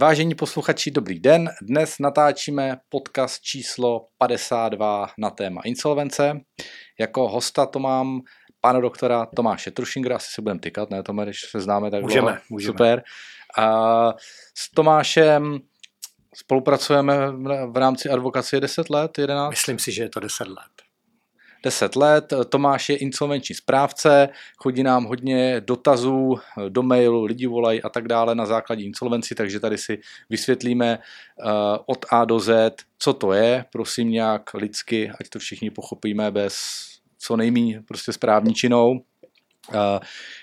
Vážení posluchači, dobrý den. Dnes natáčíme podcast číslo 52 na téma insolvence. Jako hosta to mám pana doktora Tomáše Trušingera, asi se budeme tykat, ne Tome, když se známe tak můžeme, dlouho. můžeme. Super. A s Tomášem spolupracujeme v rámci advokacie 10 let, 11? Myslím si, že je to 10 let. 10 let. Tomáš je insolvenční správce, chodí nám hodně dotazů do mailu, lidi volají a tak dále na základě insolvenci, takže tady si vysvětlíme uh, od A do Z, co to je, prosím nějak lidsky, ať to všichni pochopíme bez co nejmí prostě správničinou. Uh,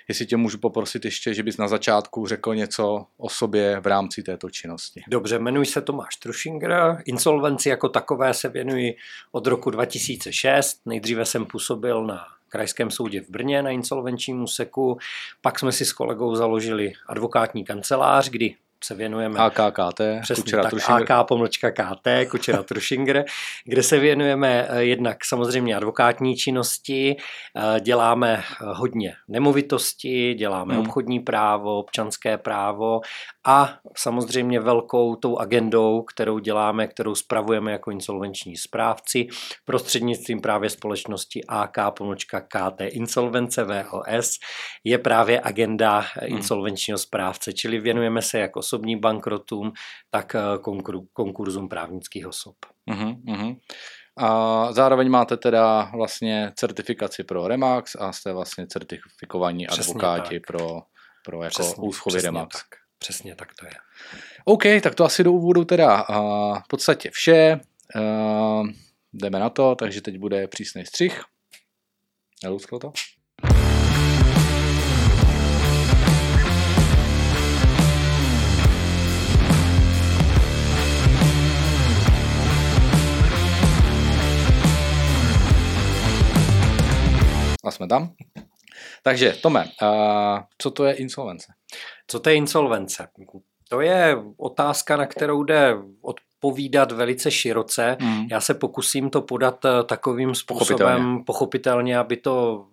jestli tě můžu poprosit ještě, že bys na začátku řekl něco o sobě v rámci této činnosti. Dobře, jmenuji se Tomáš Trušinger. Insolvenci jako takové se věnuji od roku 2006. Nejdříve jsem působil na Krajském soudě v Brně na insolvenčním úseku. Pak jsme si s kolegou založili advokátní kancelář, kdy se věnujeme AKKT, přesně Kučera tak, Trušinger. AK pomlčka KT, Kučera Trušinger, kde se věnujeme eh, jednak samozřejmě advokátní činnosti, eh, děláme eh, hodně nemovitosti, děláme Hmm. obchodní právo, občanské právo a samozřejmě velkou tou agendou, kterou děláme, kterou spravujeme jako insolvenční správci prostřednictvím právě společnosti AK pomlčka KT Insolvence VOS je právě agenda insolvenčního správce, čili věnujeme se jak osobním bankrotům, tak eh, konkur- konkurzům právnických osob. Uh-huh, uh-huh. A zároveň máte teda vlastně certifikaci pro Remax a jste vlastně certifikovaní Přesně advokáti tak. pro, pro jako Přesně- úschovy přesně Remax. Tak, přesně tak to je. OK, tak to asi do úvodu teda a, v podstatě vše. A, jdeme na to, takže teď bude přísný střih. Nelusklo to? A jsme tam. Takže, Tome, a, co to je insolvence? Co to je insolvence? To je otázka, na kterou jde odpovídat velice široce. Mm. Já se pokusím to podat eh, takovým způsobem Pochopitelně. pochopitelně, aby to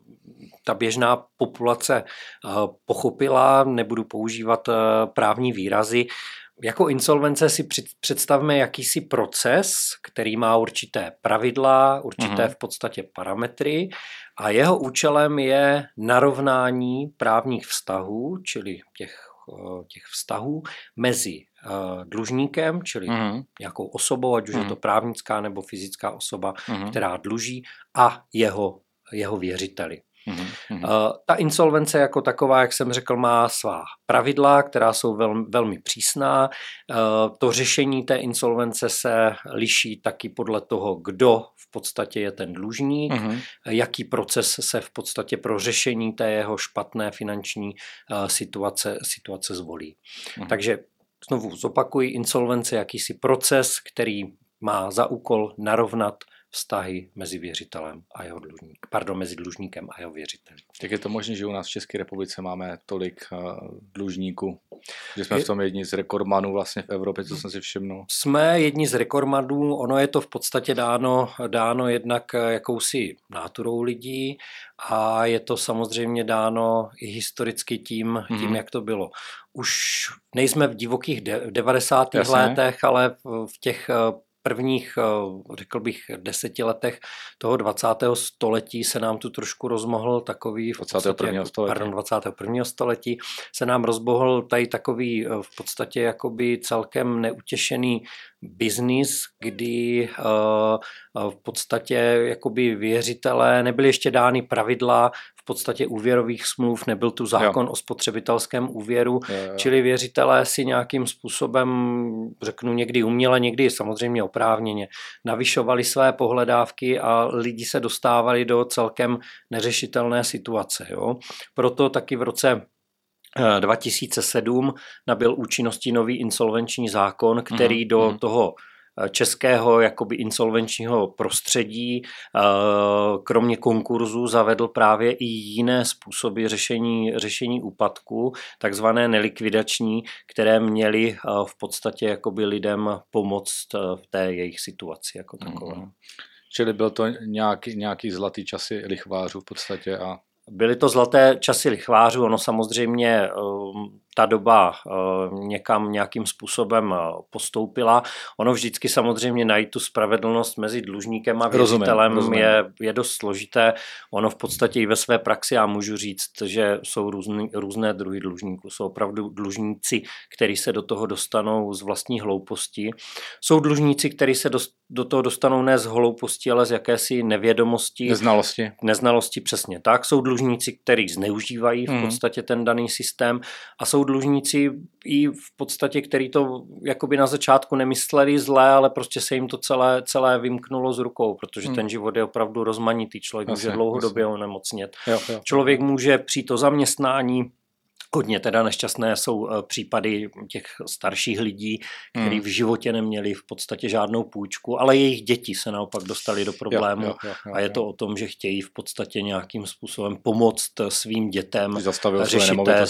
ta běžná populace eh, pochopila, nebudu používat eh, právní výrazy. Jako insolvence si před- představme jakýsi proces, který má určité pravidla, určité Mhm. v podstatě parametry a jeho účelem je narovnání právních vztahů, čili těch, eh, těch vztahů mezi eh, dlužníkem, čili Mhm, nějakou osobou, ať už je Mhm. to právnická nebo fyzická osoba, mhm, která dluží, a jeho, jeho věřiteli. mhm, mhm. Uh, Ta insolvence jako taková, jak jsem řekl, má svá pravidla, která jsou velmi, velmi přísná. To řešení té insolvence se liší taky podle toho, kdo podstatě je ten dlužník, Mhm. jaký proces se v podstatě pro řešení té jeho špatné finanční uh, situace, situace zvolí. Mhm. Takže znovu zopakuji, insolvence je jakýsi proces, který má za úkol narovnat vztahy mezi věřitelem a jeho dlužník, pardon, mezi dlužníkem a jeho věřitelem. Jak je to možné, že u nás v České republice máme tolik uh, dlužníků? Že jsme Je- v tom jedni z rekordmanů vlastně v Evropě, co jsem si všimnul. Jsme jedni z rekordmanů, ono je to v podstatě dáno, dáno jednak eh, jakousi náturou lidí a je to samozřejmě dáno i historicky tím, tím Mhm. jak to bylo. Už nejsme v divokých de- 90. Jasně. letech, ale v- v těch eh, prvních, eh, řekl bych, deseti letech toho 20. století se nám tu trošku rozmohl takový... v 21. podstatě- století. Pardon, 21. století se nám rozbohl tady takový eh, v podstatě jakoby celkem neutěšený biznis, kdy eh, v podstatě jakoby věřitelé nebyly ještě dány pravidla v podstatě úvěrových smluv, nebyl tu zákon o spotřebitelském úvěru, Jo, jo. čili věřitelé si nějakým způsobem, řeknu někdy uměle, někdy samozřejmě oprávněně, navyšovali své pohledávky a lidi se dostávali do celkem neřešitelné situace. Jo? Proto taky v roce eh, 2007 nabyl účinnosti nový insolvenční zákon, který Mhm, do mhm. toho eh, českého jakoby insolvenčního prostředí, eh, kromě konkurzu zavedl právě i jiné způsoby řešení, řešení úpadku, takzvané nelikvidační, které měly eh, v podstatě jakoby lidem pomoct eh, v té jejich situaci jako takové. Mhm. Čili byl to nějaký, nějaký zlatý časy lichvářů v podstatě a Byly to zlaté časy lichvářů, ono samozřejmě ta doba uh, někam nějakým způsobem uh, postoupila. Ono vždycky samozřejmě najít tu spravedlnost mezi dlužníkem a věřitelem rozumím, rozumím. Je, je dost složité. Ono v podstatě i ve své praxi já můžu říct, že jsou různý, různé druhy dlužníků. Jsou opravdu dlužníci, kteří se do toho dostanou z vlastní hlouposti. Jsou dlužníci, kteří se dost, do toho dostanou ne z hlouposti, ale z jakési nevědomosti. Neznalosti. Neznalosti, přesně tak. Jsou dlužníci, kteří zneužívají v mhm. podstatě ten daný systém a jsou dlužníci i v podstatě, který to jakoby na začátku nemysleli zlé, ale prostě se jim to celé, celé vymknulo z rukou, protože hmm. ten život je opravdu rozmanitý. Člověk jasně, může dlouhodobě onemocnět. Jo, jo. Člověk může přijít o zaměstnání, Hodně teda nešťastné jsou eh, případy těch starších lidí, kteří hmm. v životě neměli v podstatě žádnou půjčku, ale jejich děti se naopak dostali do problému jo, jo, jo, jo, a je to o tom, že chtějí v podstatě nějakým způsobem pomoct svým dětem řešit té,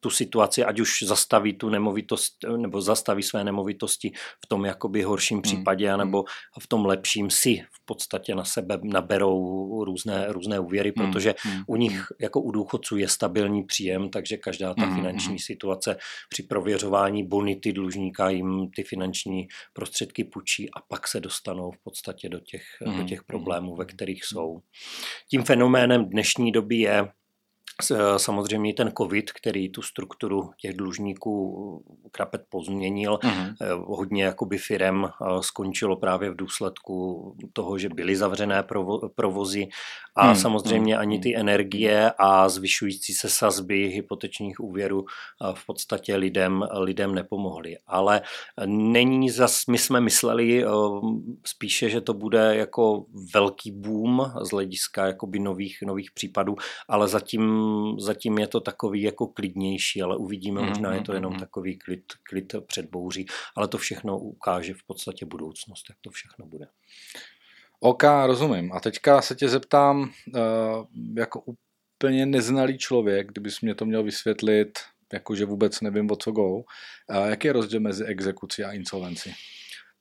tu situaci, ať už zastaví tu nemovitost nebo zastaví své nemovitosti v tom jakoby horším hmm. případě, hmm. nebo v tom lepším si v podstatě na sebe naberou různé, různé úvěry, hmm. protože hmm. u nich jako u důchodců je stabilní příjem, takže že každá ta mm-hmm. finanční situace při prověřování bonity dlužníka jim ty finanční prostředky půjčí a pak se dostanou v podstatě do těch, mm-hmm. do těch problémů, ve kterých jsou. Tím fenoménem dnešní doby je samozřejmě ten covid, který tu strukturu těch dlužníků krapet pozměnil, uh-huh. hodně jakoby firem skončilo právě v důsledku toho, že byly zavřené provo- provozy a uh-huh. samozřejmě ani ty energie a zvyšující se sazby hypotečních úvěrů v podstatě lidem, lidem nepomohly. Ale není zas, my jsme mysleli spíše, že to bude jako velký boom z hlediska jakoby nových, nových případů, ale zatím zatím je to takový jako klidnější, ale uvidíme, mm, možná je to jenom mm, takový klid, klid před bouří, ale to všechno ukáže v podstatě budoucnost, jak to všechno bude. OK, rozumím. A teďka se tě zeptám, uh, jako úplně neznalý člověk, kdybys mě to měl vysvětlit, jakože vůbec nevím, o co go, uh, jaký je rozdíl mezi exekucí a insolvencí?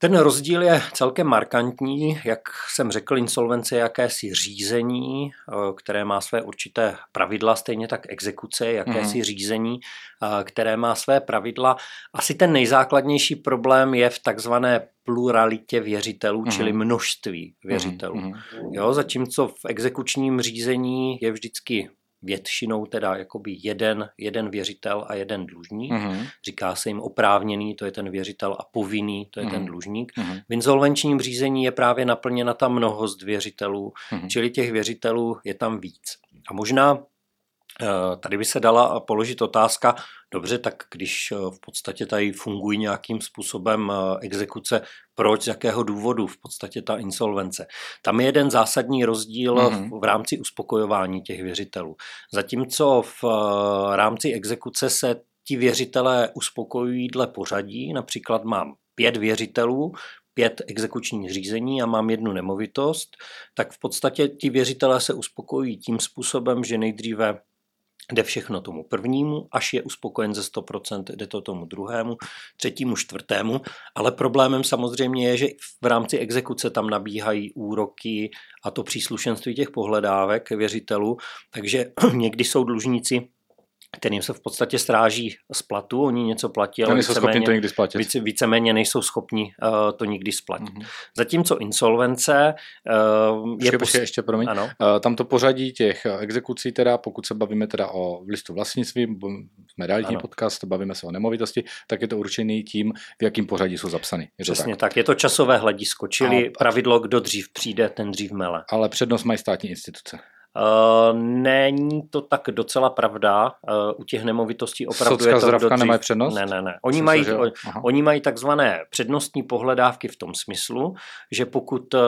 Ten rozdíl je celkem markantní, jak jsem řekl, insolvence je jakési řízení, eh, které má své určité pravidla, stejně tak exekuce je jakési mm. řízení, eh, které má své pravidla. Asi ten nejzákladnější problém je v takzvané pluralitě věřitelů, mm. čili množství věřitelů. Mm. Jo, zatímco v exekučním řízení je vždycky většinou teda jakoby jeden, jeden věřitel a jeden dlužník. Mm-hmm. Říká se jim oprávněný, to je ten věřitel a povinný, to je mm-hmm. ten mhm. dlužník. Mm-hmm. V insolvenčním řízení je právě naplněna ta mnohost věřitelů, mm-hmm. čili těch věřitelů je tam víc. A možná tady by se dala položit otázka, dobře, tak když eh, v podstatě tady fungují nějakým způsobem eh, exekuce, proč, z jakého důvodu v podstatě ta insolvence. Tam je jeden zásadní rozdíl mm-hmm. v rámci uspokojování těch věřitelů. Zatímco v rámci exekuce se ti věřitelé uspokojují dle pořadí, například mám pět věřitelů, pět exekučních řízení a mám jednu nemovitost, tak v podstatě ti věřitelé se uspokojí tím způsobem, že nejdříve jde všechno tomu prvnímu, až je uspokojen ze 100%, jde to tomu druhému, třetímu, čtvrtému, ale problémem samozřejmě je, že v rámci exekuce tam nabíhají úroky a to příslušenství těch pohledávek věřitelů, takže někdy jsou dlužníci kterým se v podstatě stráží z platu, oni něco platí, ale víceméně, to nikdy splatit. Více, víceméně nejsou schopni uh, to nikdy splatit. Mm-hmm. Zatímco insolvence uh, je... Počkej, pos... ještě, promiň. Ano. Uh, tam to pořadí těch exekucí, teda, pokud se bavíme teda o listu vlastnictví, jsme realitní podcast, bavíme se o nemovitosti, tak je to určený tím, v jakým pořadí jsou zapsany. Je Přesně tak? tak. Je to časové hledisko, čili a, pravidlo, kdo dřív přijde, ten dřív mele. Ale přednost mají státní instituce. Uh, není to tak docela pravda. Uh, u těch nemovitostí opravdu Socka je to dřív... nemají přednost? Ne, ne, ne. Oni mají, že... oni mají takzvané přednostní pohledávky v tom smyslu, že pokud uh,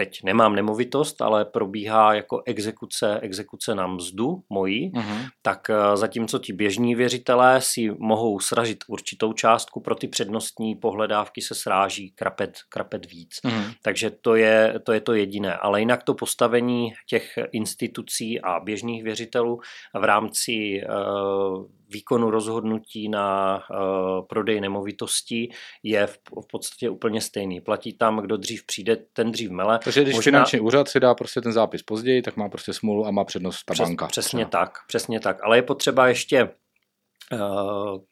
teď nemám nemovitost, ale probíhá jako exekuce, exekuce na mzdu mojí, uh-huh. tak eh, zatímco ti běžní věřitelé si mohou sražit určitou částku, pro ty přednostní pohledávky se sráží krapet, krapet víc. Uh-huh. Takže to je, to je to jediné. Ale jinak to postavení těch institucí a běžných věřitelů v rámci uh, výkonu rozhodnutí na uh, prodej nemovitostí je v, v podstatě úplně stejný. Platí tam, kdo dřív přijde, ten dřív mele. Takže když Možná... finanční úřad si dá prostě ten zápis později, tak má prostě smůlu a má přednost ta Přes, banka. Přesně třeba. tak, přesně tak. Ale je potřeba ještě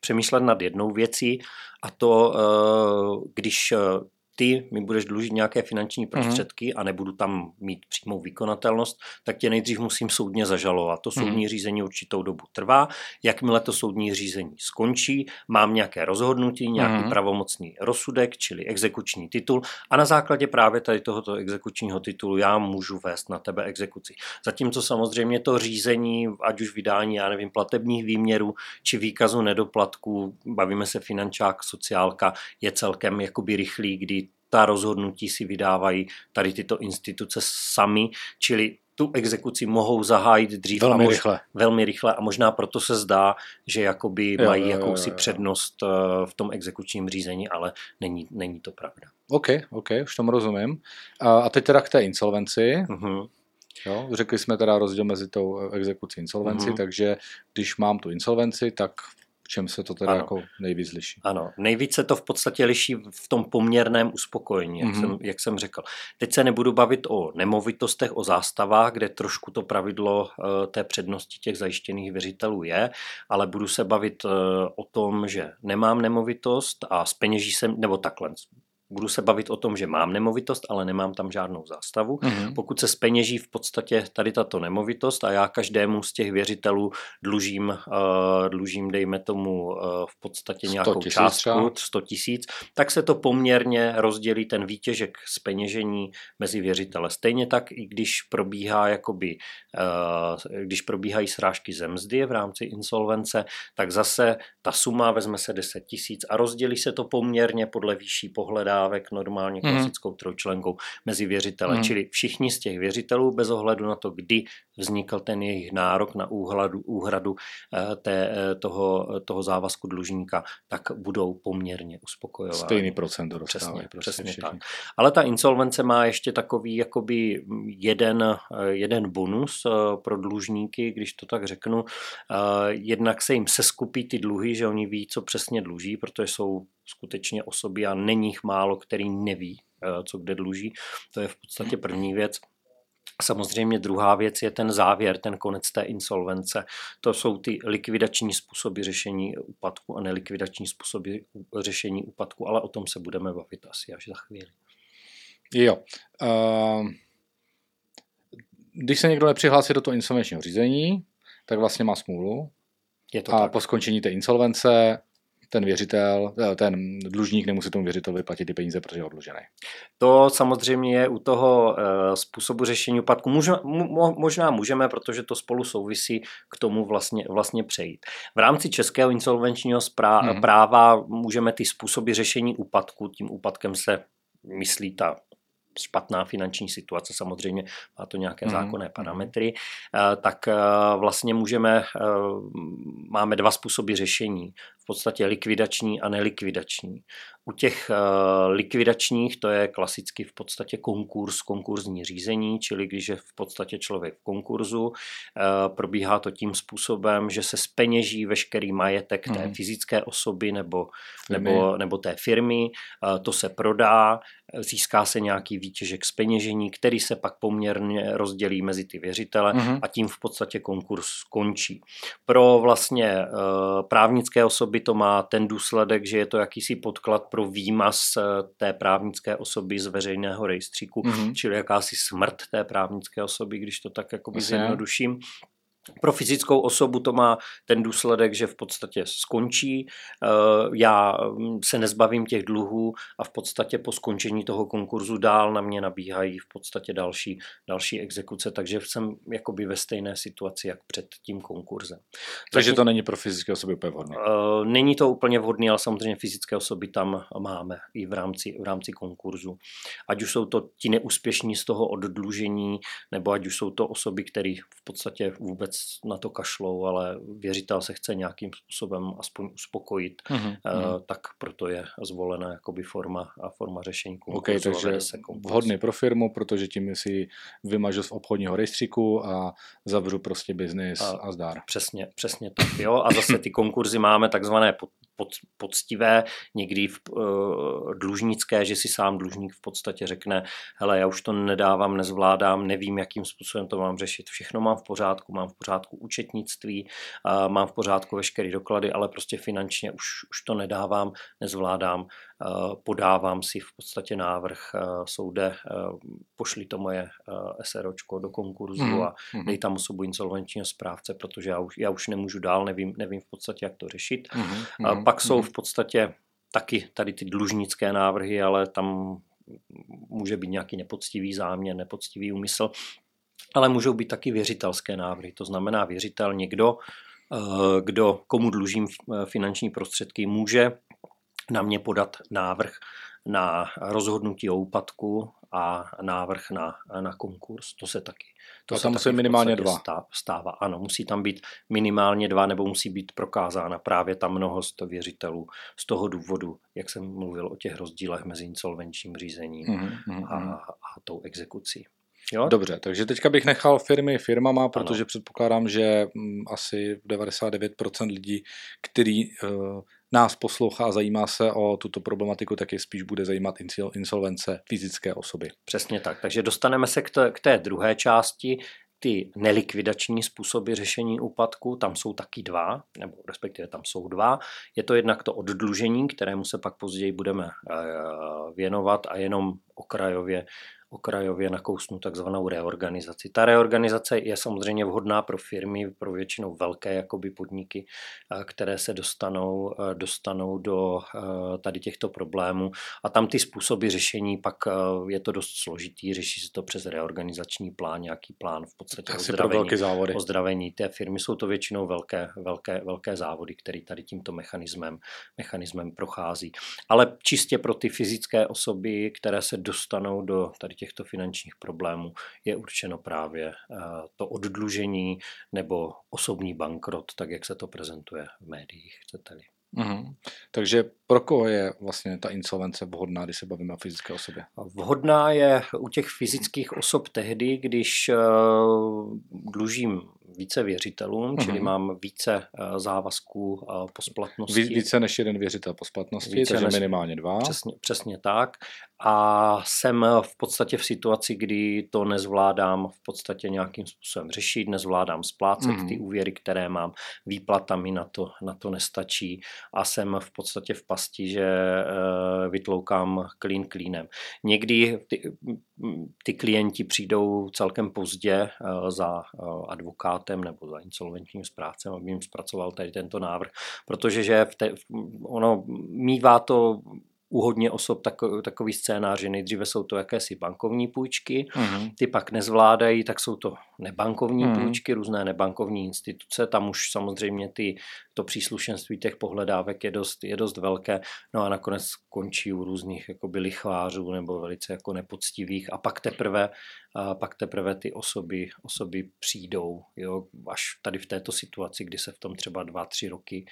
přemýšlet nad jednou věcí a to, když ty mi budeš dlužit nějaké finanční mhm. prostředky mm-hmm. a nebudu tam mít přímou vykonatelnost, tak tě nejdřív musím soudně zažalovat. To soudní mm-hmm. řízení určitou dobu trvá. Jakmile to soudní řízení skončí, mám nějaké rozhodnutí, nějaký mm-hmm. pravomocný rozsudek, čili exekuční titul a na základě právě tady tohoto exekučního titulu já můžu vést na tebe exekuci. Zatímco samozřejmě to řízení, ať už vydání, já nevím, platebních výměrů či výkazu nedoplatků, bavíme se finančák, sociálka, je celkem jakoby rychlý, kdy ta rozhodnutí si vydávají tady tyto instituce sami, čili tu exekuci mohou zahájit dřív velmi, a mož, rychle. velmi rychle a možná proto se zdá, že jakoby jo, mají jo, jakousi jo, jo. přednost eh, v tom exekučním řízení, ale není, není to pravda. OK, OK, už tomu rozumím. A teď teda k té insolvenci. Uh-huh. Jo, řekli jsme teda rozdíl mezi tou eh, exekucí a insolvenci, uh-huh. takže když mám tu insolvenci, tak čem se to teda ano. jako nejvíc liší? Ano, nejvíc se to v podstatě liší v tom poměrném uspokojení, jak, mm-hmm. jsem, jak jsem řekl. Teď se nebudu bavit o nemovitostech, o zástavách, kde trošku to pravidlo uh, té přednosti těch zajištěných věřitelů je, ale budu se bavit uh, o tom, že nemám nemovitost a peněží jsem, nebo takhle, budu se bavit o tom, že mám nemovitost, ale nemám tam žádnou zástavu. Mm-hmm. Pokud se speněží v podstatě tady tato nemovitost a já každému z těch věřitelů dlužím, uh, dlužím dejme tomu uh, v podstatě nějakou částku, 100 tisíc, tak se to poměrně rozdělí ten výtěžek speněžení mezi věřitele. Stejně tak, i když probíhá jakoby, uh, když probíhají srážky zemzdy v rámci insolvence, tak zase ta suma vezme se 10 tisíc a rozdělí se to poměrně podle výšší pohledá dávek normálně mhm. klasickou mm. trojčlenkou mezi věřitele. Mm. Čili všichni z těch věřitelů, bez ohledu na to, kdy vznikl ten jejich nárok na úhradu, úhradu eh, té, eh, toho, toho závazku dlužníka, tak budou poměrně uspokojováni. Stejný procent Přesně, prostě přesně tak. Ale ta insolvence má ještě takový jakoby jeden, eh, jeden bonus pro dlužníky, když to tak řeknu. Jednak se jim seskupí ty dluhy, že oni ví, co přesně dluží, protože jsou skutečně osoby a není jich málo, který neví, co kde dluží. To je v podstatě první věc. Samozřejmě druhá věc je ten závěr, ten konec té insolvence. To jsou ty likvidační způsoby řešení úpadku a nelikvidační způsoby řešení úpadku, ale o tom se budeme bavit asi až za chvíli. Jo. Uh, když se někdo nepřihlásí do toho insolvenčního řízení, tak vlastně má smůlu. Je to a tak. po skončení té insolvence ten věřitel, eh, ten dlužník nemusí tomu věřitelovi platit ty peníze, protože je odlužený. To samozřejmě je u toho uh, způsobu řešení úpadku. Možná, mo, možná můžeme, protože to spolu souvisí k tomu vlastně, vlastně přejít. V rámci českého insolvenčního sprá, hmm. práva můžeme ty způsoby řešení úpadku, tím úpadkem se myslí ta špatná finanční situace, samozřejmě má to nějaké mm. zákonné parametry, eh, tak vlastně můžeme, máme dva způsoby řešení podstatě likvidační a nelikvidační. U těch uh, likvidačních to je klasicky v podstatě konkurs, konkurzní řízení, čili když je v podstatě člověk v konkurzu, uh, probíhá to tím způsobem, že se speněží veškerý majetek té hmm. fyzické osoby nebo, nebo, nebo té firmy, uh, to se prodá, získá se nějaký výtěžek speněžení, který se pak poměrně rozdělí mezi ty věřitele hmm. a tím v podstatě konkurs skončí. Pro vlastně právnické osoby by to má ten důsledek, že je to jakýsi podklad pro výmaz eh, té právnické osoby z veřejného rejstříku, mm-hmm. čili jakási smrt té právnické osoby, když to tak jakoby zjednoduším. Pro fyzickou osobu to má ten důsledek, že v podstatě skončí, eh, já mm, se nezbavím těch dluhů a v podstatě po skončení toho konkurzu dál na mě nabíhají v podstatě další, další exekuce, takže jsem jakoby ve stejné situaci, jak před tím konkurzem. Takže to není pro fyzické osoby úplně vhodné? Eh, není to úplně vhodné, ale samozřejmě fyzické osoby tam máme i v rámci, v rámci konkurzu. Ať už jsou to ti neúspěšní z toho oddlužení, nebo ať už jsou to osoby, které v podstatě vůbec na to kašlou, ale věřitel se chce nějakým způsobem aspoň uspokojit, mm-hmm. uh, tak proto je zvolena jakoby forma a forma řešení konkurzu. Okay, takže se vhodný pro firmu, protože tím si vymažu z obchodního rejstříku a zavřu prostě biznis a, a zdár. Přesně, přesně tak, jo. A zase ty konkurzy máme takzvané pod, poctivé, někdy v uh, dlužnické, že si sám dlužník v podstatě řekne, hele, já už to nedávám, nezvládám, nevím, jakým způsobem to mám řešit. Všechno mám v pořádku, mám v pořádku účetnictví, uh, mám v pořádku veškeré doklady, ale prostě finančně už, už to nedávám, nezvládám, podávám si v podstatě návrh uh, soude, uh, pošli to moje SROčko do konkurzu mm. a mhm. dej tam osobu insolvenčního správce, protože já už, já už nemůžu dál, nevím, nevím v podstatě, jak to řešit. Mm. Uh, pak jsou v podstatě taky tady ty dlužnické návrhy, ale tam může být nějaký nepoctivý záměr, nepoctivý úmysl, ale můžou být taky věřitelské návrhy. To znamená věřitel někdo, eh, kdo komu dlužím eh, finanční prostředky, může na mě podat návrh na rozhodnutí o úpadku a návrh na, na konkurs. To se taky. To a tam musí minimálně dva. Stává. Ano, musí tam být minimálně dva, nebo musí být prokázána právě ta mnohost věřitelů z toho důvodu, jak jsem mluvil o těch rozdílech mezi insolvenčním řízením mm-hmm. a, mhm. a tou exekucí. Jo? Dobře, takže teďka bych nechal firmy firmama, protože ano. předpokládám, že mm, asi 99% lidí, který uh, nás poslouchá a zajímá se o tuto problematiku, tak je spíš bude zajímat insolvence fyzické osoby. Přesně tak. Takže dostaneme se k té, k té druhé části, ty nelikvidační způsoby řešení úpadku, tam jsou taky dva, nebo respektive tam jsou dva. Je to jednak to oddlužení, kterému se pak později budeme eh, věnovat a jenom okrajově okrajově nakousnu takzvanou reorganizaci. Ta reorganizace je samozřejmě vhodná pro firmy, pro většinou velké jakoby podniky, které se dostanou, dostanou do tady těchto problémů a tam ty způsoby řešení pak je to dost složitý, řeší se to přes reorganizační plán, nějaký plán v podstatě Asi ozdravení, závody. ozdravení té firmy. Jsou to většinou velké, velké, velké závody, které tady tímto mechanismem, mechanismem prochází. Ale čistě pro ty fyzické osoby, které se dostanou do tady těchto finančních problémů je určeno právě eh, to oddlužení nebo osobní bankrot, tak jak se to prezentuje v médiích, chcete-li. Mm-hmm. Takže pro koho je vlastně ta insolvence vhodná, když se bavíme o fyzické osobě? Vhodná je u těch fyzických osob tehdy, když uh, dlužím více věřitelům, mm-hmm. čili mám více uh, závazků uh, po splatnosti. Více než jeden věřitel po splatnosti, více takže než, minimálně dva. Přesně, přesně tak. A jsem v podstatě v situaci, kdy to nezvládám v podstatě nějakým způsobem řešit, nezvládám splácet mm-hmm. ty úvěry, které mám, výplata mi na to, na to nestačí a jsem v podstatě v pasti, že uh, vytloukám klín klínem. Někdy ty, ty klienti přijdou celkem pozdě za uh, advokátem nebo za insolventním správcem, aby jim zpracoval tady tento návrh, protože že v te, ono mývá to u hodně osob takový, takový scénář, že nejdříve jsou to jakési bankovní půjčky, mm-hmm. ty pak nezvládají, tak jsou to nebankovní mm-hmm. půjčky, různé nebankovní instituce, tam už samozřejmě ty, to příslušenství těch pohledávek je dost, je dost velké, no a nakonec končí u různých jakoby lichvářů nebo velice jako nepoctivých. A pak teprve a pak teprve ty osoby, osoby přijdou, jo, až tady v této situaci, kdy se v tom třeba dva, tři roky,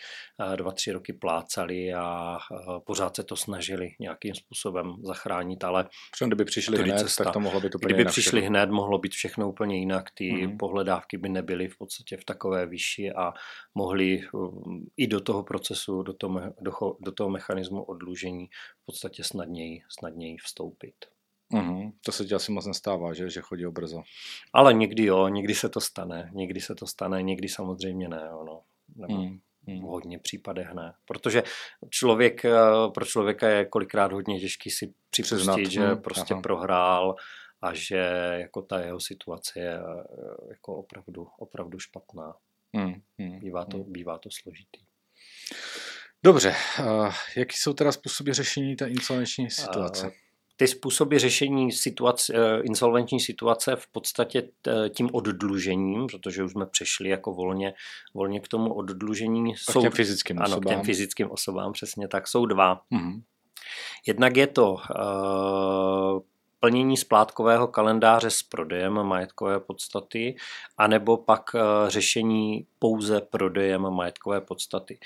dva, tři roky plácali a pořád se to snažili nějakým způsobem zachránit, ale Protože kdyby přišli hned, cesta. tak to mohlo být úplně Kdyby jinak přišli všechno. hned, mohlo být všechno úplně jinak, ty mm-hmm. pohledávky by nebyly v podstatě v takové výši a mohli um, i do toho procesu, do toho, do, do toho mechanismu odlužení v podstatě snadněji, snadněji vstoupit. Uhum. To se ti asi moc nestává, že, že chodí brzo. Ale někdy jo, někdy se to stane, někdy se to stane, někdy samozřejmě ne, ono. Nebo mm. V hodně případech ne. Protože člověk, eh, pro člověka je kolikrát hodně těžký si připustit, že hmm. prostě Aha. prohrál a že jako ta jeho situace je eh, jako opravdu, opravdu špatná. Hmm. Hmm. Bývá, to, hmm. bývá to složitý. Dobře, uh, jaký jsou teda způsoby řešení té insolvenční situace? Uh, ty způsoby řešení situace, eh, insolvenční situace v podstatě tím oddlužením, protože už jsme přešli jako volně, volně k tomu oddlužení. A jsou, k těm fyzickým ano, osobám. k těm fyzickým osobám, přesně tak. Jsou dva. Mm-hmm. Jednak je to uh, plnění splátkového kalendáře s prodejem majetkové podstaty, anebo pak uh, řešení pouze prodejem majetkové podstaty.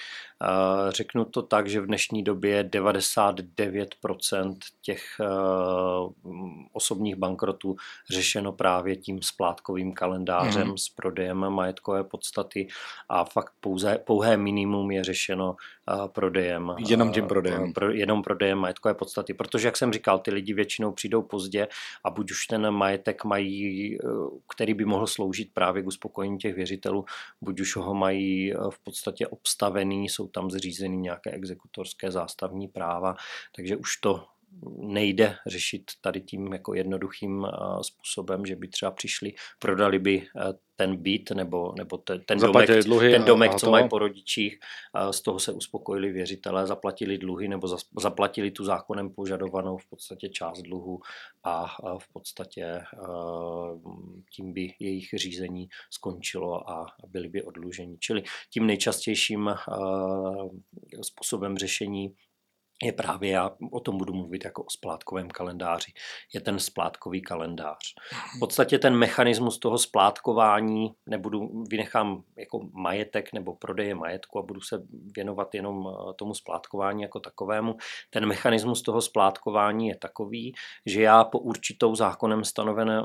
Řeknu to tak, že v dnešní době 99% těch osobních bankrotů řešeno právě tím splátkovým kalendářem mm. s prodejem majetkové podstaty a fakt pouze, pouhé minimum je řešeno prodejem. Jenom tím prodejem. Pro, jenom prodejem majetkové podstaty. Protože, jak jsem říkal, ty lidi většinou přijdou pozdě a buď už ten majetek mají, který by mohl sloužit právě k uspokojení těch věřitelů, buď už ho mají v podstatě obstavený, jsou tam zřízeny nějaké exekutorské zástavní práva, takže už to nejde řešit tady tím jako jednoduchým způsobem, že by třeba přišli, prodali by ten byt nebo, nebo ten, ten domek, dluhy ten domek a, a co mají po rodičích, z toho se uspokojili věřitelé, zaplatili dluhy nebo zaplatili tu zákonem požadovanou v podstatě část dluhu a v podstatě tím by jejich řízení skončilo a byli by odluženi. Čili tím nejčastějším způsobem řešení je právě, já o tom budu mluvit jako o splátkovém kalendáři, je ten splátkový kalendář. V podstatě ten mechanismus toho splátkování, nebudu, vynechám jako majetek nebo prodeje majetku a budu se věnovat jenom eh, tomu splátkování jako takovému. Ten mechanismus toho splátkování je takový, že já po určitou zákonem stanovené,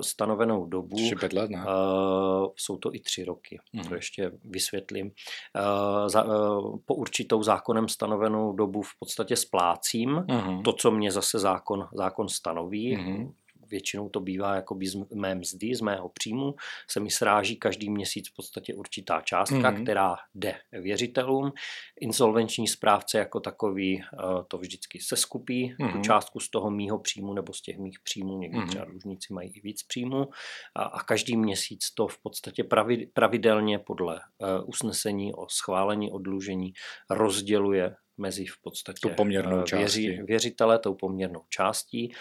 stanovenou dobu, let, ne? Uh, jsou to i tři roky, hmm. to ještě vysvětlím, uh, za, uh, po určitou zákonem stanovenou dobu v podstatě podstatě splácím uh-huh. to, co mě zase zákon, zákon stanoví. Uh-huh. Většinou to bývá jako z mé mzdy, z mého příjmu, se mi sráží každý měsíc v podstatě určitá částka, uh-huh. která jde věřitelům. Insolvenční správce jako takový uh, to vždycky seskupí, uh-huh. tu částku z toho mýho příjmu nebo z těch mých příjmů, někdy uh-huh. třeba dlužníci mají i víc příjmu a, a každý měsíc to v podstatě pravidelně podle uh, usnesení o schválení odlužení rozděluje mezi v podstatě tu poměrnou eh, věři, věřitele, tou poměrnou částí.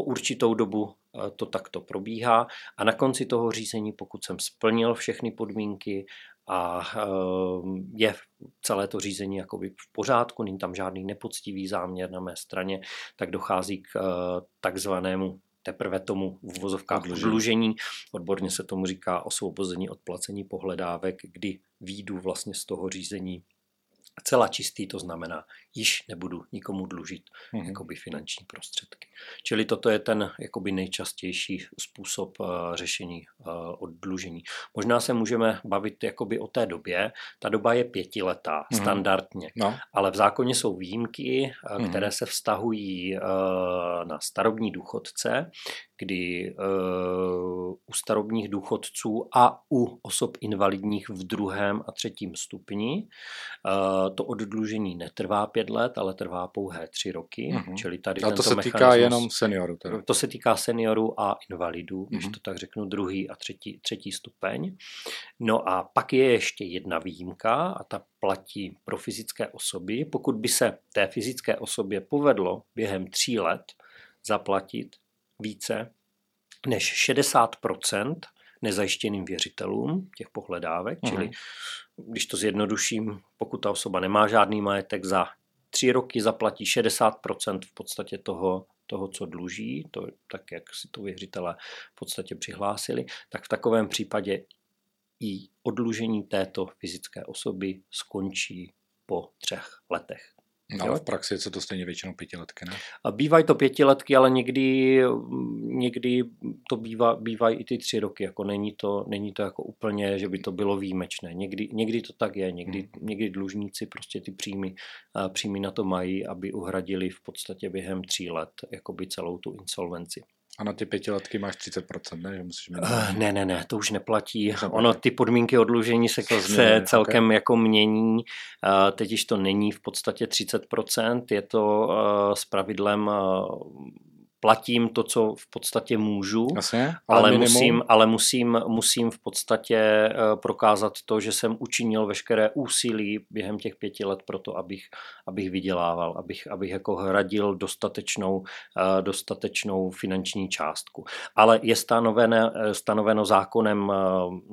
Po určitou dobu eh, to takto probíhá. A na konci toho řízení, pokud jsem splnil všechny podmínky a eh, je celé to řízení jakoby v pořádku, není tam žádný nepoctivý záměr na mé straně, tak dochází k takzvanému teprve tomu v vozovkách odlužení. Odborně se tomu říká osvobození od placení pohledávek, kdy výjdu vlastně z toho řízení. Celá čistý, to znamená, již nebudu nikomu dlužit mm-hmm. jakoby finanční prostředky. Čili toto je ten jakoby nejčastější způsob uh, řešení uh, oddlužení. Možná se můžeme bavit jakoby o té době. Ta doba je pětiletá, mm-hmm. standardně, no. ale v zákoně jsou výjimky, uh, mm-hmm. které se vztahují uh, na starobní důchodce, kdy uh, u starobních důchodců a u osob invalidních v druhém a třetím stupni uh, to oddlužení netrvá pět let, ale trvá pouhé tři roky. Mm-hmm. Čili tady a to se týká jenom seniorů. Teda. To se týká seniorů a invalidů, mm-hmm. když to tak řeknu, druhý a třetí, třetí stupeň. No a pak je ještě jedna výjimka a ta platí pro fyzické osoby. Pokud by se té fyzické osobě povedlo během tří let zaplatit více než 60% nezajištěným věřitelům těch pohledávek, uh-huh. čili když to zjednoduším, pokud ta osoba nemá žádný majetek, za tři roky zaplatí 60% v podstatě toho, toho, co dluží, to tak, jak si to věřitelé v podstatě přihlásili, tak v takovém případě i odlužení této fyzické osoby skončí po třech letech. No, ale v praxi je to stejně většinou pětiletky, ne? A bývají to pětiletky, ale někdy, někdy to bývá, bývají i ty tři roky, jako není to, není to jako úplně, že by to bylo výjimečné. Někdy, někdy to tak je, někdy, hmm. někdy dlužníci prostě ty příjmy, příjmy na to mají, aby uhradili v podstatě během tří let jakoby celou tu insolvenci. A na ty pětiletky máš 30%, ne? Že musíš mít... Uh, ne, ne, ne, to už neplatí. Ono, ty podmínky odlužení se, se, se celkem okay. jako mění. Uh, teď již to není v podstatě 30%, je to uh, s pravidlem uh, platím to, co v podstatě můžu, Jasně, ale, ale musím, ale musím, musím v podstatě eh, prokázat to, že jsem učinil veškeré úsilí během těch pěti let pro to, abych, abych vydělával, abych, abych jako hradil dostatečnou, eh, dostatečnou finanční částku. Ale je stanoveno, eh, stanoveno zákonem,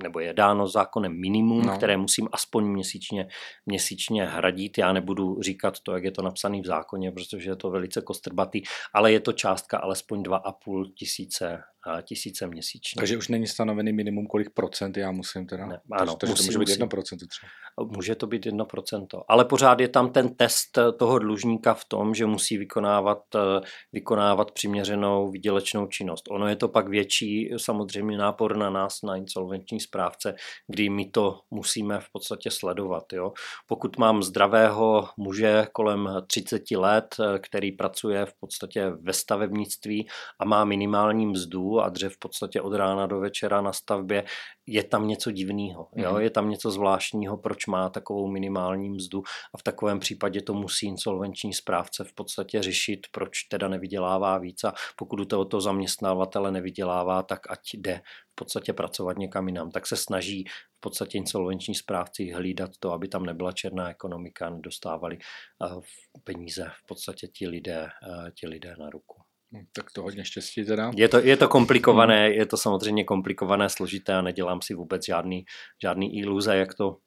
nebo je dáno zákonem minimum, no. které musím aspoň měsíčně, měsíčně hradit. Já nebudu říkat to, jak je to napsané v zákoně, protože je to velice kostrbatý, ale je to částka částka alespoň 2,5 tisíce tisíce měsíčně. Takže už není stanovený minimum, kolik procent já musím teda? Ne, ano, takže musí, to může být musí. jedno procento třeba. Může to být 1%, ale pořád je tam ten test toho dlužníka v tom, že musí vykonávat, eh, vykonávat přiměřenou výdělečnou činnost. Ono je to pak větší samozřejmě nápor na nás, na insolvenční správce, kdy my to musíme v podstatě sledovat. Jo. Pokud mám zdravého muže kolem 30 let, eh, který pracuje v podstatě ve stavebnictví a má minimální mzdu a dře v podstatě od rána do večera na stavbě, je tam něco divného? Mhm. je tam něco zvláštního, proč má takovou minimální mzdu a v takovém případě to musí insolvenční správce v podstatě řešit, proč teda nevydělává víc a pokud u tohoto zaměstnavatele nevydělává, tak ať jde v podstatě pracovat někam jinam. Tak se snaží v podstatě insolvenční správci hlídat to, aby tam nebyla černá ekonomika, nedostávali eh, peníze v podstatě ti lidé, eh, ti lidé na ruku. Hm, Tak to hodně štěstí teda. Je to, je to komplikované, je to samozřejmě komplikované, složité a nedělám si vůbec žádný, žádný iluze, jak to,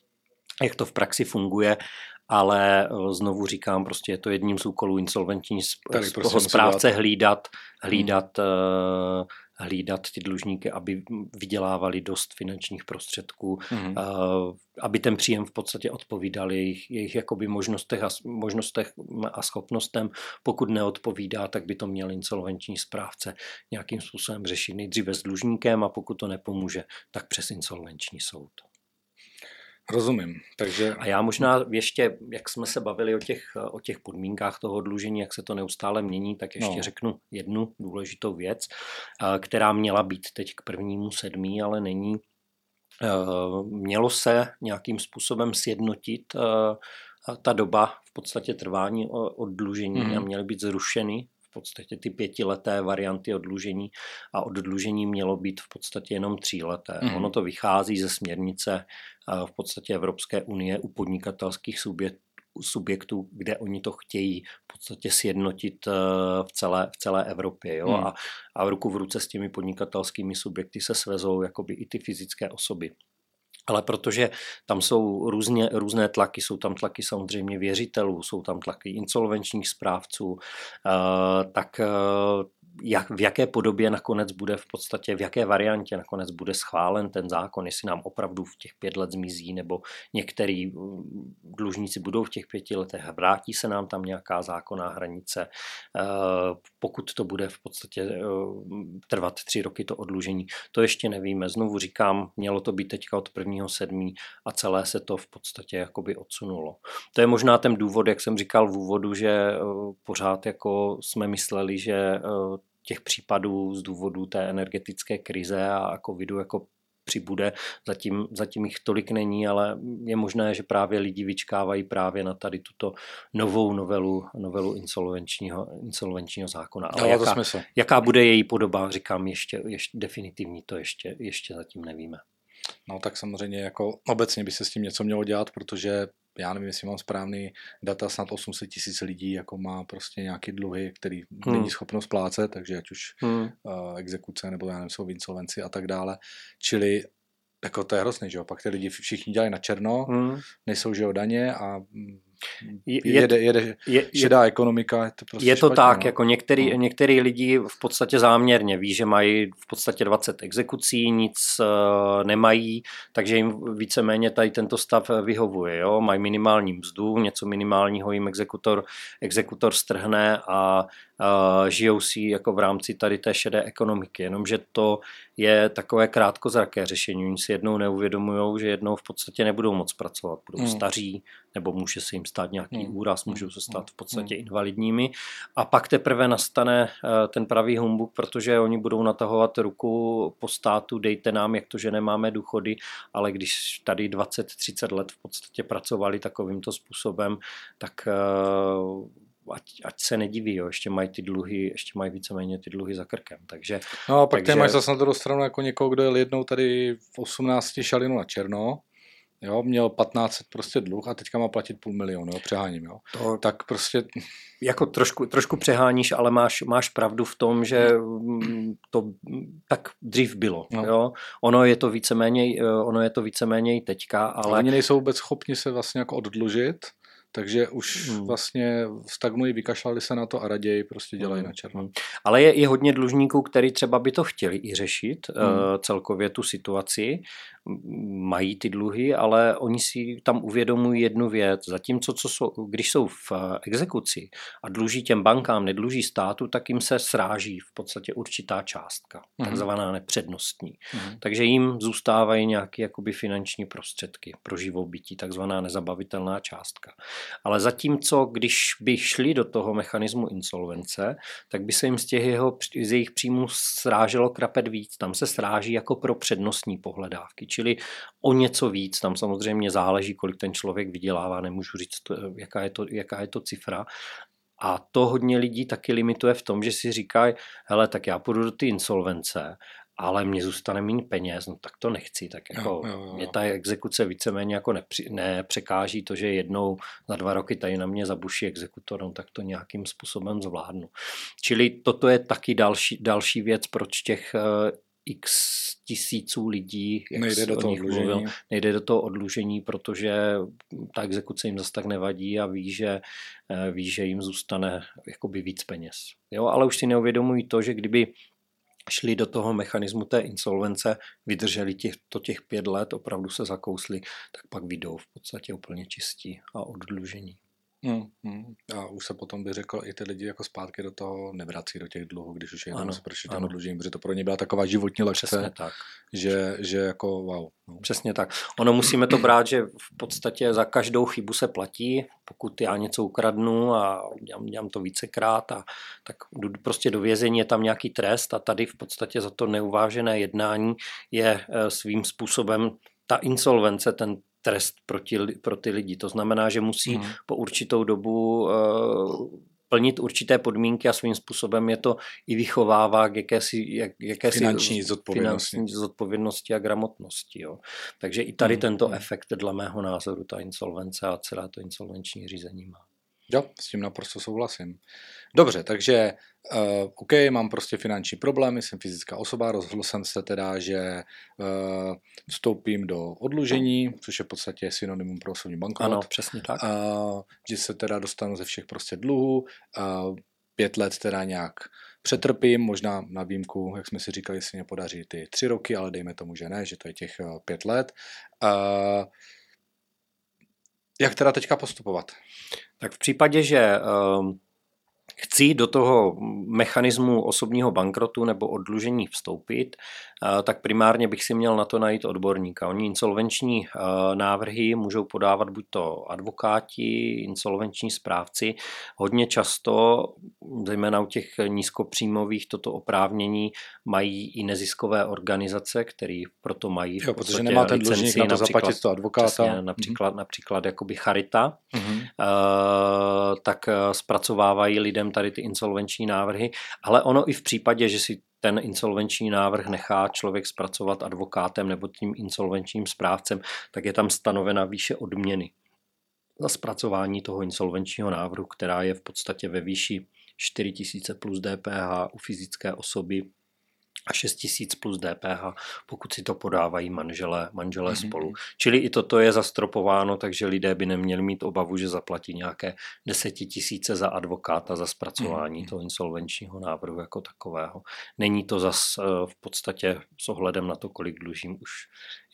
jak to v praxi funguje, ale eh, znovu říkám, prostě je to jedním z úkolů insolvenční sp- Tady z prostě toho správce hlídat, hlídat, eh, hlídat ty dlužníky, aby vydělávali dost finančních prostředků, Mhm. eh, aby ten příjem v podstatě odpovídal jejich, jejich jakoby možnostech, a, možnostech a schopnostem. Pokud neodpovídá, tak by to měl insolvenční správce nějakým způsobem řešit nejdříve s dlužníkem a pokud to nepomůže, tak přes insolvenční soud. Rozumím. Takže A já možná ještě, jak jsme se bavili o těch, o těch podmínkách toho dlužení, jak se to neustále mění, tak ještě No. řeknu jednu důležitou věc, eh, která měla být teď k prvnímu sedmí, ale není. Eh, Mělo se nějakým způsobem sjednotit eh, ta doba v podstatě trvání o- oddlužení Mhm. a měly být zrušeny v podstatě ty pětileté varianty oddlužení a oddlužení mělo být v podstatě jenom tříleté. Mhm. Ono to vychází ze směrnice eh, v podstatě Evropské unie u podnikatelských subjektů subjektů, kde oni to chtějí v podstatě sjednotit eh, v celé, v celé Evropě. Jo? Hmm. A, a ruku v ruce s těmi podnikatelskými subjekty se svezou jakoby i ty fyzické osoby. Ale protože tam jsou různě, různé tlaky, jsou tam tlaky samozřejmě věřitelů, jsou tam tlaky insolvenčních správců, eh, tak eh, jak, v jaké podobě nakonec bude v podstatě, v jaké variantě nakonec bude schválen ten zákon, jestli nám opravdu v těch pět let zmizí, nebo některý mm, dlužníci budou v těch pěti letech, vrátí se nám tam nějaká zákonná hranice, eh, pokud to bude v podstatě eh, trvat tři roky to odlužení, to ještě nevíme. Znovu říkám, mělo to být teďka od 1.7. a celé se to v podstatě jakoby odsunulo. To je možná ten důvod, jak jsem říkal v úvodu, že eh, pořád jako jsme mysleli, že těch případů z důvodu té energetické krize a covidu jako přibude. Zatím, zatím jich tolik není, ale je možné, že právě lidi vyčkávají právě na tady tuto novou novelu, novelu insolvenčního, insolvenčního zákona. Ale dává to jaká, smysl. jaká bude její podoba, říkám, ještě, ještě definitivní to ještě, ještě zatím nevíme. No tak samozřejmě jako obecně by se s tím něco mělo dělat, protože já nevím, jestli mám správný data, snad 800 tisíc lidí jako má prostě nějaký dluhy, který Hmm. není schopno splácet, takže ať už Hmm. uh, exekuce nebo já nevím, jsou v insolvenci a tak dále. Čili jako to je hrozný, že jo, pak ty lidi všichni dělají na černo, Hmm. nejsou, že jo, daně a mm, Je- je- jede, jede Je, je, šedá ekonomika, je to prostě je to špatně, tak, no. jako některý, No. některý lidi v podstatě záměrně ví, že mají v podstatě 20 exekucí, nic uh, nemají, takže jim víceméně tady tento stav vyhovuje. Jo? Mají minimální mzdu, něco minimálního jim exekutor, exekutor strhne a uh, žijou si jako v rámci tady té šedé ekonomiky. Jenomže to je takové krátkozraké řešení. Oni si jednou neuvědomují, že jednou v podstatě nebudou moc pracovat. Budou Hmm. hmm. staří, nebo může se jim stát nějaký Hmm. hmm. úraz, můžou Hmm. se stát v podstatě Hmm. invalidními. A pak teprve nastane eh, ten pravý humbuk, protože oni budou natahovat ruku po státu, dejte nám, jak to, že nemáme důchody, ale když tady 20-30 let v podstatě pracovali takovýmto způsobem, tak eh, ať, ať se nediví, jo, ještě mají ty dluhy, ještě mají víceméně ty dluhy za krkem. Takže No a pak Takže- Takže... máš zase na druhou stranu jako někoho, kdo jel jednou tady v 18 šalinu na černo, jo, měl 15 prostě dluh a teďka má platit půl milionu, jo, přeháním, jo. to, Tak prostě, jako trošku, trošku přeháníš, ale máš, máš pravdu v tom, že mm, to tak dřív bylo. No. No. Jo? Ono je to víceméně, eh, ono je to víceméně i teďka, ale ale oni nejsou vůbec schopni se vlastně jako oddlužit, takže už hmm. vlastně stagnují, vykašlali se na to a raději prostě dělají hmm. na černo. Hmm. Ale je i hodně dlužníků, který třeba by to chtěli i řešit, hmm. uh, celkově tu situaci, mají ty dluhy, ale oni si tam uvědomují jednu věc. Zatímco, co jsou, když jsou v eh, exekuci a dluží těm bankám, nedluží státu, tak jim se sráží v podstatě určitá částka, hmm. takzvaná nepřednostní. Hmm. Takže jim zůstávají nějaké jakoby finanční prostředky pro živobytí, takzvaná nezabavitelná částka. Ale zatímco, když by šli do toho mechanismu insolvence, tak by se jim z, těch jeho, z jejich příjmů sráželo krapet víc. Tam se sráží jako pro přednostní pohledávky, čili o něco víc. Tam samozřejmě záleží, kolik ten člověk vydělává, nemůžu říct, jaká je to, jaká je to cifra, a to hodně lidí taky limituje v tom, že si říkají, hele, tak já půjdu do ty insolvence ale mě zůstane méně peněz, no tak to nechci, tak jako jo, jo, jo. mě ta exekuce víceméně jako nepři, nepřekáží to, že jednou za dva roky tady na mě zabuší exekutor, no tak to nějakým způsobem zvládnu. Čili toto je taky další, další věc, proč těch uh, x tisíců lidí, jak nejde do toho odlužení. Mluvil, nejde do toho odlužení, protože ta exekuce jim zase tak nevadí a ví, že, uh, ví, že jim zůstane jakoby víc peněz. Jo, ale už si neuvědomují to, že kdyby šli do toho mechanismu té insolvence, vydrželi těch, to těch pět let, opravdu se zakousli, tak pak vydou v podstatě úplně čistí a oddlužení. Hmm, hmm. A už se potom by řekl, i ty lidi jako zpátky do toho nevrací do těch dluhů, když už je tam se prošli těm odlužením, protože to pro ně byla taková životní lekce, tak. Že, že jako wow. No. Přesně tak. Ono musíme to brát, že v podstatě za každou chybu se platí, pokud já něco ukradnu a dělám, dělám to vícekrát, a, tak jdu prostě do vězení, je tam nějaký trest a tady v podstatě za to neuvážené jednání je eh, svým způsobem ta insolvence, ten trest pro, ti, pro ty lidi. To znamená, že musí hmm. po určitou dobu uh, plnit určité podmínky a svým způsobem je to i vychovává k jakési, jak, jakési finanční, zodpovědnosti. finanční zodpovědnosti a gramotnosti. Jo. Takže i tady hmm. tento hmm. efekt, dle mého názoru, ta insolvence a celá to insolvenční řízení má. Jo, s tím naprosto souhlasím. Dobře, takže uh, OK, mám prostě finanční problémy, jsem fyzická osoba, rozhodl jsem se teda, že uh, vstoupím do odlužení, což je v podstatě synonymum pro osobní bankrot. Ano, přesně tak. Uh, že se teda dostanu ze všech prostě dluhů, uh, pět let teda nějak přetrpím, možná na výjimku, jak jsme si říkali, si mě podaří ty tři roky, ale dejme tomu, že ne, že to je těch pět let. Uh, jak teda teďka postupovat? Tak v případě, že chci do toho mechanismu osobního bankrotu nebo odlužení vstoupit, tak primárně bych si měl na to najít odborníka. Oni insolvenční návrhy můžou podávat buď to advokáti, insolvenční správci. Hodně často, zejména u těch nízkopříjmových, toto oprávnění mají i neziskové organizace, které proto mají jo, protože nemá ten dlužník na to zaplatit to advokáta. Přesně, například, mm-hmm. například jakoby Charita, mm-hmm. tak zpracovávají lidem tady ty insolvenční návrhy, ale ono i v případě, že si ten insolvenční návrh nechá člověk zpracovat advokátem nebo tím insolvenčním správcem, tak je tam stanovena výše odměny za zpracování toho insolvenčního návrhu, která je v podstatě ve výši 4000 plus DPH u fyzické osoby a 6 tisíc plus DPH, pokud si to podávají manželé, manželé mm-hmm. spolu. Čili i toto je zastropováno, takže lidé by neměli mít obavu, že zaplatí nějaké desetitisíce za advokáta za zpracování mm-hmm. toho insolvenčního návrhu jako takového. Není to zas eh, v podstatě s ohledem na to, kolik dlužím už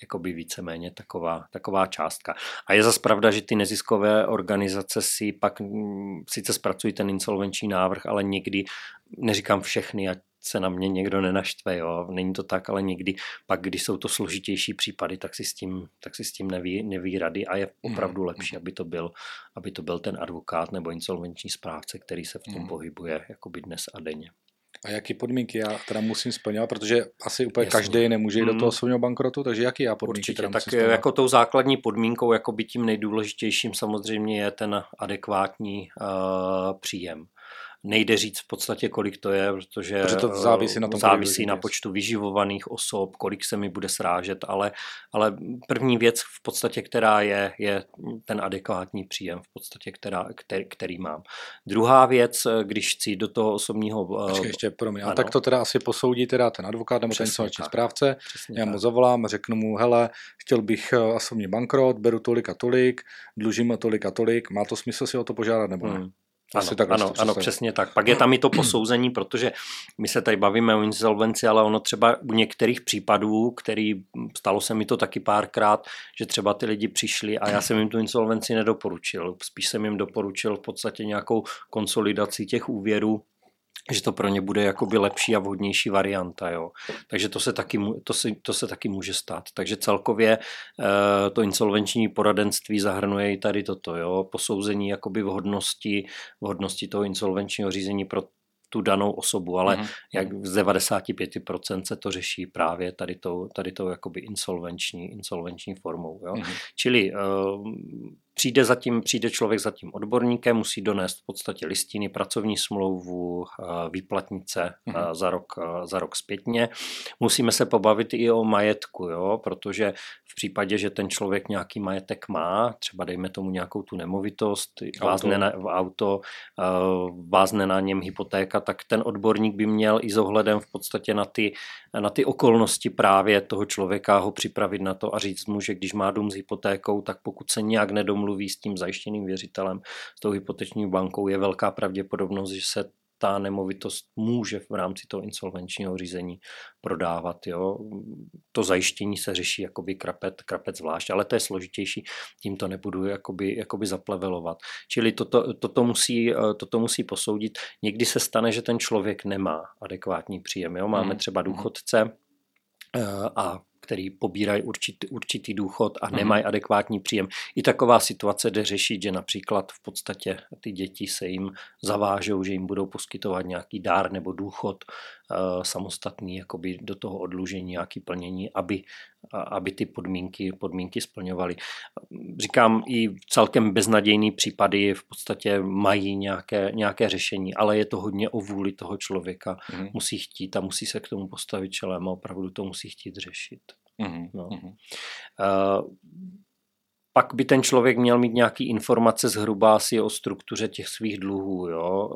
jakoby víceméně taková, taková částka. A je zase pravda, že ty neziskové organizace si pak mm, sice zpracují ten insolvenční návrh, ale někdy, neříkám všechny, ať se na mě někdo nenaštve, jo. Není to tak, ale někdy pak, když jsou to složitější případy, tak si s tím, tak si s tím neví, neví rady a je opravdu mm. lepší, aby to, byl, aby to byl ten advokát nebo insolvenční správce, který se v tom mm. pohybuje jakoby dnes a denně. A jaký podmínky já teda musím splňovat, protože asi úplně Jasně. každý nemůže jít mm. do toho svého bankrotu, takže jaký já podmínky Určitě, teda tak splňovat? jako tou základní podmínkou, jako by tím nejdůležitějším samozřejmě je ten adekvátní uh, příjem Nejde říct v podstatě, kolik to je, protože, protože to závisí na tom, závisí na počtu vyživovaných osob, kolik se mi bude srážet, ale, ale první věc v podstatě, která je, je ten adekvátní příjem v podstatě, která, který, který mám. Druhá věc, když chci do toho osobního... Počkej, ještě, promiň, a tak to teda asi posoudí teda ten advokát nebo ten insolvenční správce. Přesně Já mu tak. zavolám a řeknu mu, hele, chtěl bych eh, osobní bankrot, beru tolik a tolik, dlužím tolik a tolik, má to smysl si o to požádat nebo ne? Hmm. Asi ano, tak ano, ano, přesně tak. Pak je tam i to posouzení, protože my se tady bavíme o insolvenci, ale ono třeba u některých případů, který stalo se mi to taky párkrát, že třeba ty lidi přišli a já jsem jim tu insolvenci nedoporučil. Spíš jsem jim doporučil v podstatě nějakou konsolidaci těch úvěrů, že to pro ně bude jakoby lepší a vhodnější varianta. Jo. Takže to se, taky, to, se, to se taky může stát. Takže celkově eh, to insolvenční poradenství zahrnuje i tady toto. Jo. Posouzení jakoby vhodnosti, vhodnosti toho insolvenčního řízení pro tu danou osobu, ale mm-hmm. jak z 95% se to řeší právě tady tou, tady tou jakoby insolvenční, insolvenční formou. Jo. Mm-hmm. Čili uh, Přijde, zatím, přijde člověk za tím odborníkem, musí donést v podstatě listiny, pracovní smlouvu, eh, výplatnice mm-hmm. za, rok, eh, za rok zpětně. Musíme se pobavit i o majetku, jo? protože v případě, že ten člověk nějaký majetek má, třeba dejme tomu nějakou tu nemovitost, vázne na, v auto, vázne na něm hypotéka, tak ten odborník by měl i s ohledem v podstatě na ty, na ty okolnosti právě toho člověka ho připravit na to a říct mu, že když má dům s hypotékou, tak pokud se nějak nedomluví, domluví s tím zajištěným věřitelem, s tou hypoteční bankou, je velká pravděpodobnost, že se ta nemovitost může v rámci toho insolvenčního řízení prodávat. Jo. To zajištění se řeší jakoby krapet, krapet zvlášť, ale to je složitější, tím to nebudu jakoby, jakoby zaplevelovat. Čili toto, toto, musí, toto musí posoudit. Někdy se stane, že ten člověk nemá adekvátní příjem. Jo. Máme hmm, třeba hmm. důchodce, eh, a který pobírají určitý, určitý důchod a mhm. nemají mm. adekvátní příjem. I taková situace jde řešit, že například v podstatě ty děti se jim zavážou, že jim budou poskytovat nějaký dár nebo důchod uh, samostatný jakoby do toho odlužení, nějaký plnění, aby, aby ty podmínky, podmínky splňovaly. Říkám, i celkem beznadějný případy v podstatě mají nějaké, nějaké řešení, ale je to hodně o vůli toho člověka. Mm. Musí chtít a musí se k tomu postavit čelem a opravdu to musí chtít řešit. Mm-hmm. No. Mm-hmm. Uh, pak by ten člověk měl mít nějaký informace zhruba asi o struktuře těch svých dluhů. Jo?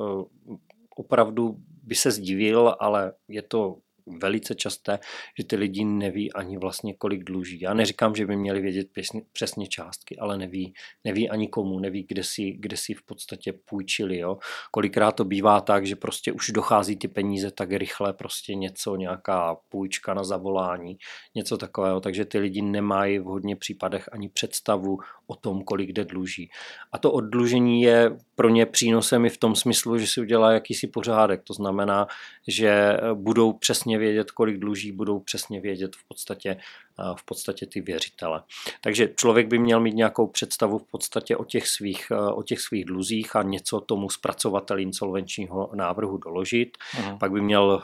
Uh, opravdu by se zdivil, ale je to velice časté, že ty lidi neví ani vlastně, kolik dluží. Já neříkám, že by měli vědět přesně částky, ale neví, neví ani komu, neví, kde si, kde si v podstatě půjčili. Jo. Kolikrát to bývá tak, že prostě už dochází ty peníze tak rychle, prostě něco, nějaká půjčka na zavolání, něco takového, takže ty lidi nemají v hodně případech ani představu o tom, kolik kde dluží. A to oddlužení je pro ně přínosem i v tom smyslu, že si udělá jakýsi pořádek. To znamená, že budou přesně vědět, kolik dluží, budou přesně vědět v podstatě, v podstatě ty věřitele. Takže člověk by měl mít nějakou představu v podstatě o těch svých, o těch svých dluzích a něco tomu zpracovateli insolvenčního návrhu doložit. Uh-huh. Pak by měl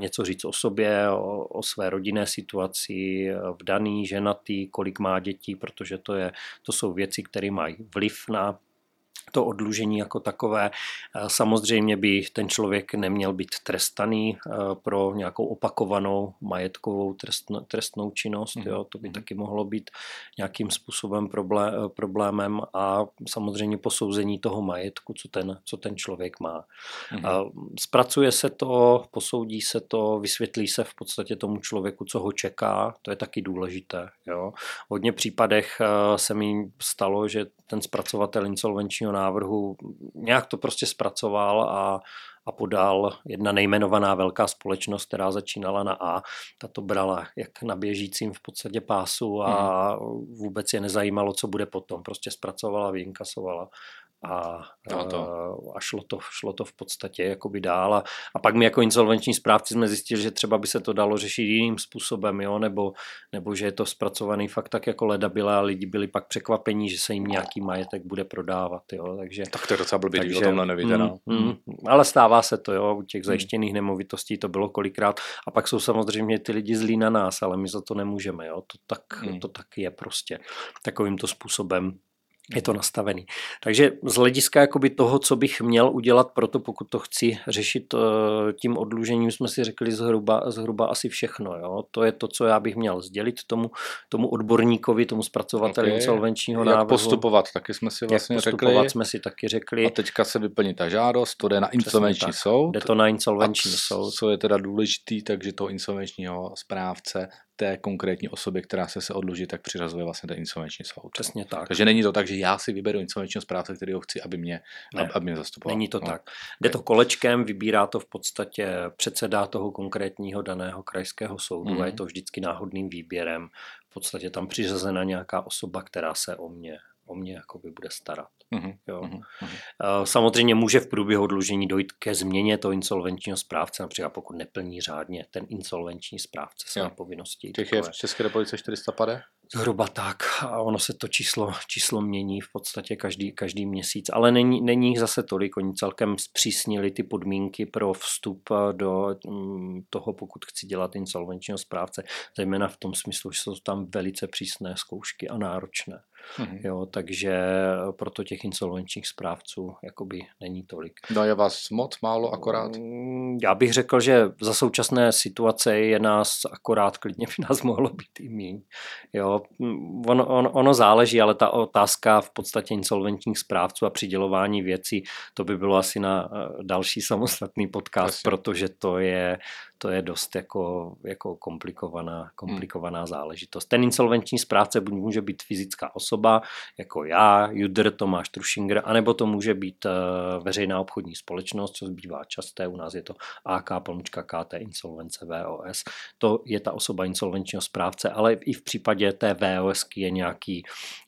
něco říct o sobě, o, o své rodinné situaci, vdaný, ženatý, kolik má dětí, protože to, je, to jsou věci, které mají vliv na to odlužení jako takové. Eh, samozřejmě by ten člověk neměl být trestaný eh, pro nějakou opakovanou majetkovou trestno, trestnou činnost. Jo. To by mhm. taky mohlo být nějakým způsobem problém, eh, problémem a samozřejmě posouzení toho majetku, co ten, co ten člověk má. Mm-hmm. Zpracuje se to, posoudí se to, vysvětlí se v podstatě tomu člověku, co ho čeká. To je taky důležité. Jo. V hodně případech se mi stalo, že ten zpracovatel insolvenčního návrhu nějak to prostě zpracoval a, a podal jedna nejmenovaná velká společnost, která začínala na A. Ta to brala jak na běžícím v podstatě pásu a hmm. vůbec je nezajímalo, co bude potom. Prostě zpracovala, vyinkasovala a, no to. a šlo, to, šlo to v podstatě jakoby dál a, a pak my jako insolvenční správci jsme zjistili, že třeba by se to dalo řešit jiným způsobem, jo? Nebo, nebo že je to zpracovaný fakt tak jako leda byla a lidi byli pak překvapení, že se jim nějaký majetek bude prodávat. Jo? Takže, tak to je docela blbý, takže, o tomhle nevíte. No. Mm, mm, ale stává se to, jo? u těch mm. zajištěných nemovitostí to bylo kolikrát a pak jsou samozřejmě ty lidi zlí na nás, ale my za to nemůžeme. Jo? To, tak, mm. to tak je prostě takovýmto způsobem je to nastavený. Takže z hlediska jakoby toho, co bych měl udělat pro to, pokud to chci řešit eh, tím odlužením, jsme si řekli zhruba, zhruba asi všechno. Jo? To je to, co já bych měl sdělit tomu, tomu odborníkovi, tomu zpracovateli okay. insolvenčního Jak návrhu. postupovat, taky jsme si vlastně Jak postupovat řekli. jsme si taky řekli. A teďka se vyplní ta žádost, to jde na insolvenční soud. Jde to na insolvenční a soud. Co je teda důležitý, takže toho insolvenčního správce té konkrétní osobě, která se se odluží, tak přirazuje vlastně ten insolvenční soud. Přesně tak. Takže není to tak, že já si vyberu insolvenčního správce, který ho chci, aby mě, ne, aby mě zastupoval. Není to no. tak. Jde to kolečkem, vybírá to v podstatě předseda toho konkrétního daného krajského soudu mm. a je mhm. to vždycky náhodným výběrem. V podstatě tam přiřazena nějaká osoba, která se o mě o mě jakoby bude starat. Mm-hmm. Jo. Mm-hmm. Samozřejmě může v průběhu dlužení dojít ke změně toho insolvenčního správce, například pokud neplní řádně ten insolvenční správce své povinnosti. Těch je v České republice 450? Zhruba tak. A ono se to číslo, číslo mění v podstatě každý, každý měsíc. Ale není, není jich zase tolik. Oni celkem zpřísnili ty podmínky pro vstup do mm, toho, pokud chci dělat insolvenčního správce. Zejména v tom smyslu, že jsou tam velice přísné zkoušky a náročné. Mm-hmm. Jo, takže proto těch insolvenčních správců jakoby není tolik. No je vás moc, málo, akorát? Mm, já bych řekl, že za současné situace je nás akorát, klidně by nás mohlo být i míň. Jo, ono, on, ono záleží, ale ta otázka v podstatě insolvenčních správců a přidělování věcí, to by bylo asi na eh, další samostatný podcast, Asi. protože to je, to je dost jako, jako komplikovaná, komplikovaná hmm. záležitost. Ten insolvenční správce může být fyzická osoba, jako já, Judr, Tomáš Trušinger, anebo to může být uh, veřejná obchodní společnost, co zbývá časté, u nás je to AK, pomlčka KT, insolvence, VOS. To je ta osoba insolvenčního správce, ale i v případě té VOS je nějaký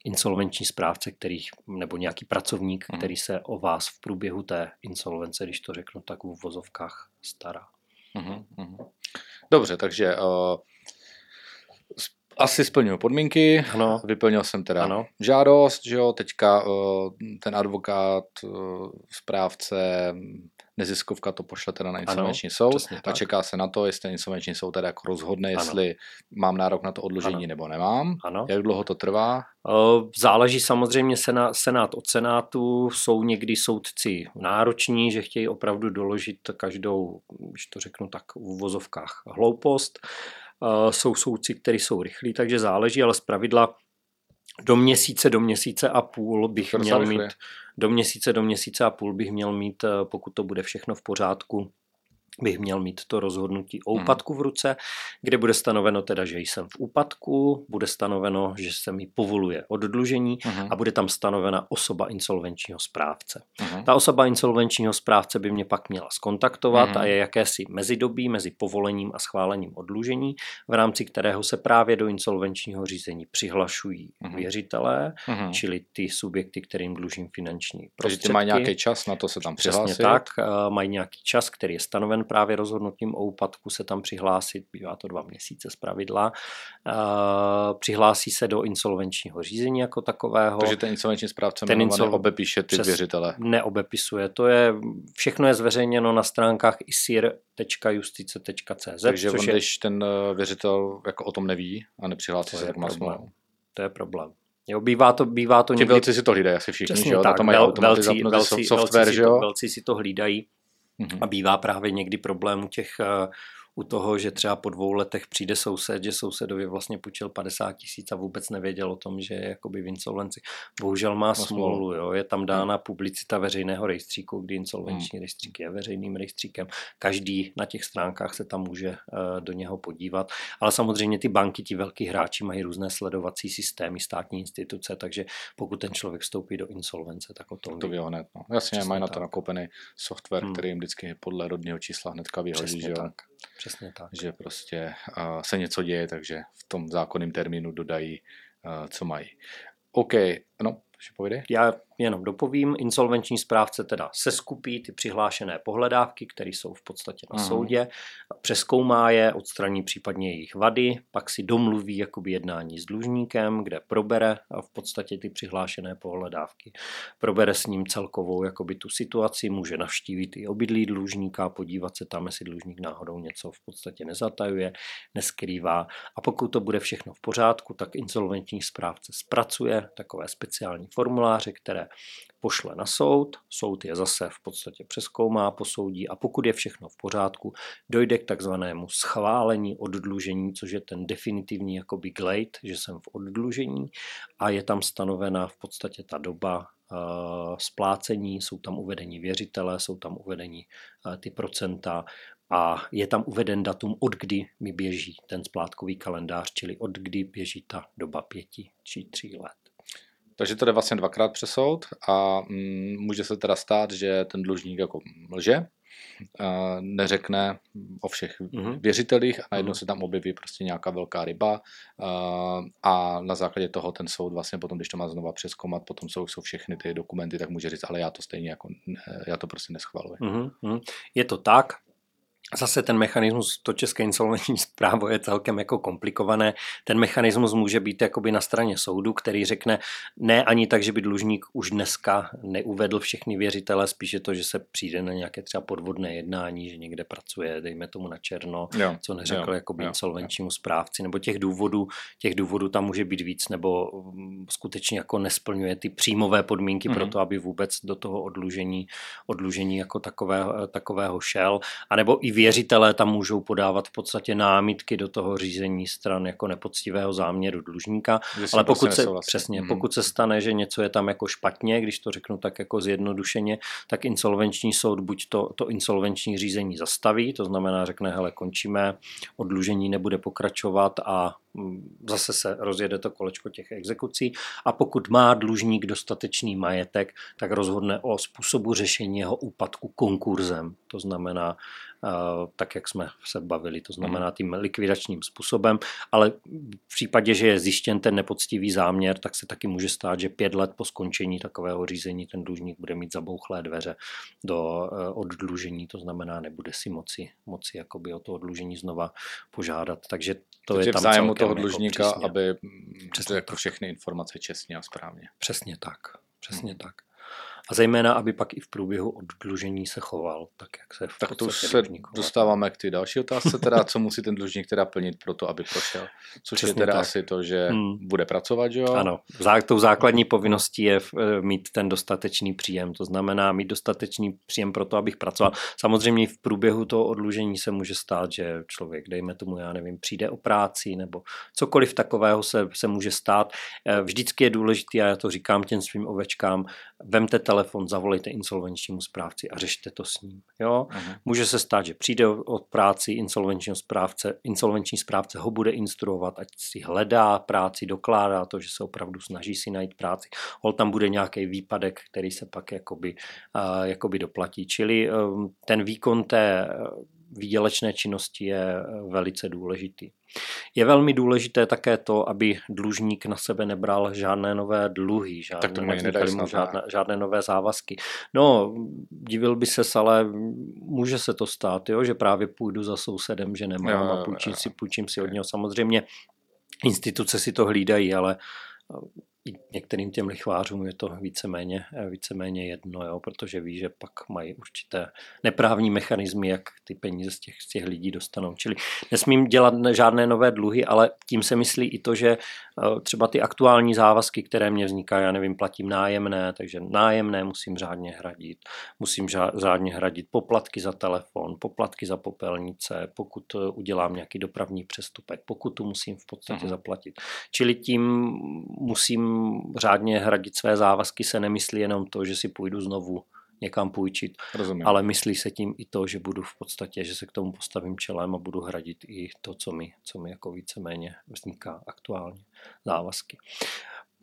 insolvenční správce, který, nebo nějaký pracovník, hmm. který se o vás v průběhu té insolvence, když to řeknu tak v vozovkách, stará. Mm-hmm. Dobře, takže uh, asi splňuji podmínky, ano. vyplnil jsem teda ano. žádost, že jo, teďka uh, ten advokát, uh, správce, neziskovka to pošle teda na insolvenční soud a čeká se na to, jestli ten insolvenční soud teda jako rozhodne, ano. jestli mám nárok na to odložení ano. nebo nemám. Ano. Jak dlouho to trvá? Záleží samozřejmě senát, senát od senátu. Jsou někdy soudci nároční, že chtějí opravdu doložit každou, když to řeknu tak v uvozovkách, hloupost. Jsou soudci, kteří jsou rychlí, takže záleží, ale z pravidla do měsíce, do měsíce a půl bych měl mít, do měsíce, do měsíce a půl bych měl mít, eh, pokud to bude všechno v pořádku, bych měl mít to rozhodnutí o hmm. úpadku v ruce, kde bude stanoveno teda, že jsem v úpadku, bude stanoveno, že se mi povoluje oddlužení uh-huh. a bude tam stanovena osoba insolvenčního správce. Uh-huh. Ta osoba insolvenčního správce by mě pak měla skontaktovat uh-huh. a je jakési mezidobí mezi povolením a schválením oddlužení, v rámci kterého se právě do insolvenčního řízení přihlašují uh-huh. věřitelé, uh-huh. čili ty subjekty, kterým dlužím finanční prostředky. Takže mají nějaký čas na to se tam přihlásit? Přesně tak, eh, mají nějaký čas, který je stanoven právě rozhodnutím o úpadku se tam přihlásit, bývá to dva měsíce z pravidla, přihlásí se do insolvenčního řízení jako takového. Takže ten insolvenční správce ten insol... neobepíše ty věřitele. Neobepisuje, to je, všechno je zveřejněno na stránkách isir.justice.cz. Takže on, je... když ten eh, věřitel jako o tom neví a nepřihlásí se, tak má smlouvu. To je problém. Jo, bývá to, bývá to Ti někdy... velci si to hlídají asi všichni, že jo? Tak, to mají velcí, velcí, software, velcí, že jo? Velcí si to hlídají. Mm-hmm. A bývá právě někdy problém u těch uh, u toho, že třeba po dvou letech přijde soused, že sousedovi vlastně půjčil 50 tisíc a vůbec nevěděl o tom, že je jakoby v insolvenci. Bohužel má smůlu, jo. je tam dána hmm. publicita veřejného rejstříku, kdy insolvenční hmm. rejstřík je veřejným rejstříkem. Každý na těch stránkách se tam může uh, do něho podívat, ale samozřejmě ty banky, ti velký hráči mají různé sledovací systémy, státní instituce, takže pokud ten člověk vstoupí do insolvence, tak o tom to ví hned. No. Jasně, mají na to nakoupený software, hmm. který jim vždycky podle rodného čísla hnedka vyhodí. že jo? tak. Přesně tak. Že prostě uh, se něco děje, takže v tom zákonném termínu dodají, uh, co mají. OK, no, ještě povídej. Já jenom dopovím, insolvenční správce teda seskupí ty přihlášené pohledávky, které jsou v podstatě na Mhm. soudě, přeskoumá je, odstraní případně jejich vady, pak si domluví jakoby jednání s dlužníkem, kde probere v podstatě ty přihlášené pohledávky. Probere s ním celkovou jakoby tu situaci, může navštívit i obydlí dlužníka, podívat se tam, jestli dlužník náhodou něco v podstatě nezatajuje, neskrývá. A pokud to bude všechno v pořádku, tak insolvenční správce zpracuje takové speciální formuláře, které pošle na soud, soud je zase v podstatě přeskoumá, posoudí a pokud je všechno v pořádku, dojde k takzvanému schválení oddlužení, což je ten definitivní jakoby glade, že jsem v oddlužení a je tam stanovena v podstatě ta doba uh, splácení, jsou tam uvedení věřitele, jsou tam uvedení uh, ty procenta a je tam uveden datum, od kdy mi běží ten splátkový kalendář, čili od kdy běží ta doba pěti či tří let. Takže to jde vlastně dvakrát přes soud a mm, může se teda stát, že ten dlužník jako lže, neřekne o všech Mhm. věřitelích a najednou Mhm. se tam objeví prostě nějaká velká ryba a, na základě toho ten soud vlastně potom, když to má znova přeskoumat, potom jsou, jsou všechny ty dokumenty, tak může říct, ale já to stejně jako, já to prostě neschvaluji. Mhm. Je to tak. Zase ten mechanismus, to české insolvenční právo je celkem jako komplikované. Ten mechanismus může být jakoby na straně soudu, který řekne ne ani tak, že by dlužník už dneska neuvedl všechny věřitele, spíš je to, že se přijde na nějaké třeba podvodné jednání, že někde pracuje, dejme tomu na černo, Jo, co neřekl jo, jakoby jo, insolvenčnímu správci, nebo těch důvodů, těch důvodů tam může být víc, nebo mm, skutečně jako nesplňuje ty příjmové podmínky pro Mhm. to, aby vůbec do toho odlužení, odlužení jako takového, takového šel, a nebo i věřitelé tam můžou podávat v podstatě námitky do toho řízení stran jako nepoctivého záměru dlužníka, s ale prostě pokud se, nesouhlasí. přesně, Mhm. pokud se stane, že něco je tam jako špatně, když to řeknu tak jako zjednodušeně, tak insolvenční soud buď to, to insolvenční řízení zastaví, to znamená řekne, hele, končíme, odlužení nebude pokračovat a mm, zase se rozjede to kolečko těch exekucí a pokud má dlužník dostatečný majetek, tak rozhodne o způsobu řešení jeho úpadku konkurzem. To znamená, tak jak jsme se bavili, to znamená tím likvidačním způsobem, ale v případě, že je zjištěn ten nepoctivý záměr, tak se taky může stát, že pět let po skončení takového řízení ten dlužník bude mít zabouchlé dveře do eh, oddlužení, to znamená, nebude si moci, moci jakoby o to oddlužení znova požádat. Takže to Takže je v tam zájmu celkem toho jako dlužníka, přísně. aby mm, Přesně jako všechny informace čestně a správně. Přesně tak. Přesně Hmm. tak. A zejména, aby pak i v průběhu oddlužení se choval tak, jak se v Tak to už se dostáváme k ty další otázce, teda co musí ten dlužník teda plnit pro to, aby prošel. Což Přesně je teda tak. asi to, že Hmm. bude pracovat, že jo? Ano, zá, tou základní povinností je eh, mít ten dostatečný příjem. To znamená mít dostatečný příjem pro to, abych pracoval. Samozřejmě v průběhu toho odlužení se může stát, že člověk, dejme tomu, já nevím, přijde o práci nebo cokoliv takového se, se může stát. Eh, Vždycky je důležité, a já to říkám těm svým ovečkám, vemte telefon, zavolejte insolvenčnímu správci a řešte to s ním. Jo? Může se stát, že přijde od práci insolvenčního správce, insolvenční správce ho bude instruovat, ať si hledá práci, dokládá to, že se opravdu snaží si najít práci. Hol tam bude nějaký výpadek, který se pak jakoby, uh, jakoby doplatí. Čili um, ten výkon té výdělečné činnosti je eh, velice důležitý. Je velmi důležité také to, aby dlužník na sebe nebral žádné nové dluhy, žádné, Tak to mu nevznikaly žádné, žádné nové závazky. No, divil by se, ale může se to stát, jo, že právě půjdu za sousedem, že nemám Jo, a půjčím jo. si, půjčím si od něho. Samozřejmě instituce si to hlídají, ale eh, některým těm lichvářům je to víceméně, víceméně jedno, jo, protože ví, že pak mají určité neprávní mechanismy, jak ty peníze z těch, z těch lidí dostanou. Čili nesmím dělat žádné nové dluhy, ale tím se myslí i to, že eh, třeba ty aktuální závazky, které mě vznikají, já nevím, platím nájemné, takže nájemné musím řádně hradit, musím řádně hradit poplatky za telefon, poplatky za popelnice, pokud eh, udělám nějaký dopravní přestupek, pokud tu musím v podstatě Mhm. zaplatit. Čili tím musím řádně hradit své závazky, se nemyslí jenom to, že si půjdu znovu někam půjčit, Rozumím. ale myslí se tím i to, že budu v podstatě, že se k tomu postavím čelem a budu hradit i to, co mi, co mi jako víceméně vzniká aktuálně, závazky.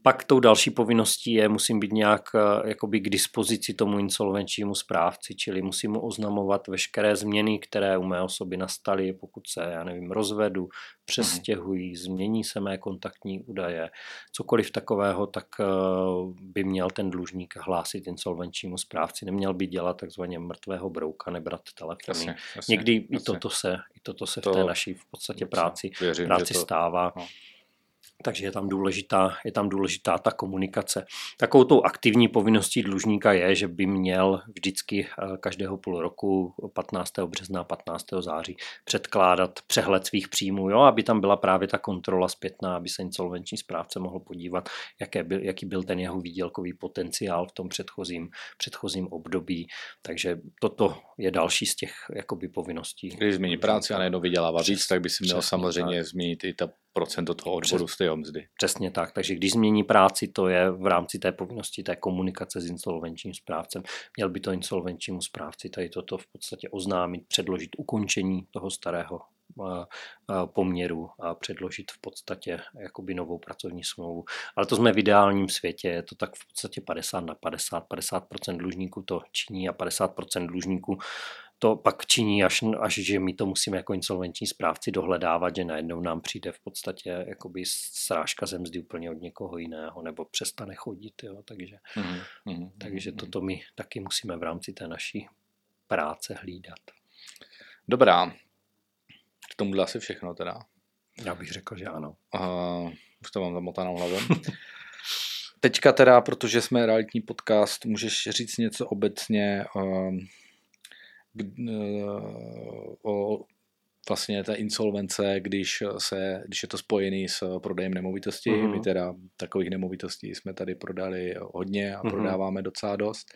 Pak tou další povinností je, musím být nějak eh, jakoby k dispozici tomu insolvenčnímu správci, čili musím mu oznamovat veškeré změny, které u mé osoby nastaly, pokud se, já nevím, rozvedu, přestěhují, změní se mé kontaktní údaje, cokoliv takového, tak eh, by měl ten dlužník hlásit insolvenčnímu správci. Neměl by dělat takzvaně mrtvého brouka, nebrat telefony. Jasně, jasně, Někdy jasně. i toto se, i toto se to, v té naší v podstatě práci, věřím, práci to, stává. No takže je tam důležitá, je tam důležitá ta komunikace. Takovou tou aktivní povinností dlužníka je, že by měl vždycky eh, každého půl roku 15. března, 15. září předkládat přehled svých příjmů, jo, aby tam byla právě ta kontrola zpětná, aby se insolvenční správce mohl podívat, jaké byl, jaký byl ten jeho výdělkový potenciál v tom předchozím, předchozím období. Takže toto je další z těch jakoby, povinností. Když změní práci a najednou vydělává víc, tak by si měl samozřejmě tak. změnit i ta procento toho odvodu z té mzdy. Přesně tak, takže když změní práci, to je v rámci té povinnosti té komunikace s insolvenčním správcem. Měl by to insolvenčnímu správci tady toto v podstatě oznámit, předložit ukončení toho starého poměru a předložit v podstatě jakoby novou pracovní smlouvu. Ale to jsme v ideálním světě, je to tak v podstatě 50 na 50, 50% dlužníků to činí a 50% dlužníků to pak činí, až, až že my to musíme jako insolvenční správci dohledávat, že najednou nám přijde v podstatě jakoby srážka ze mzdy úplně od někoho jiného, nebo přestane chodit, jo, takže, mm, mm, takže mm, toto my taky musíme v rámci té naší práce hlídat. Dobrá, k tomu asi všechno teda. Já bych řekl, že ano. Uh, už to mám zamotanou hlavou. Teďka teda, protože jsme realitní podcast, můžeš říct něco obecně uh, o vlastně té insolvence, když, se, když je to spojený s prodejem nemovitosti. Mm-hmm. My teda takových nemovitostí jsme tady prodali hodně a mm-hmm. prodáváme docela dost.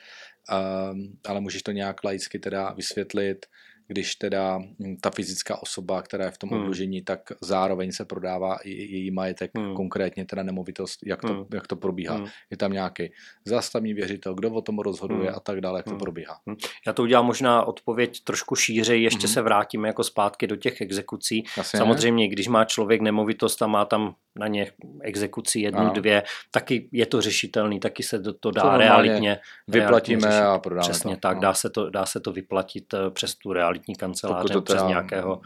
Um, ale můžeš to nějak laicky teda vysvětlit, když teda hm, ta fyzická osoba, která je v tom hmm. tak zároveň se prodává i její majetek, hmm. konkrétně teda nemovitost, jak to, hmm. jak to probíhá. Hmm. Je tam nějaký zástavní věřitel, kdo o tom rozhoduje hmm. a tak dále, jak to hmm. probíhá. Hmm. Já to udělám možná odpověď trošku šířej, ještě hmm. se vrátíme jako zpátky do těch exekucí. Jasně. Samozřejmě, když má člověk nemovitost a má tam na ně exekuci jednu, ano. dvě, taky je to řešitelný, taky se to, to dá to realitně vyplatíme realitně a prodáme Přesně to. tak, no. dá, se to, dá se to vyplatit eh, přes tu realitní kancelář, to přes nějakého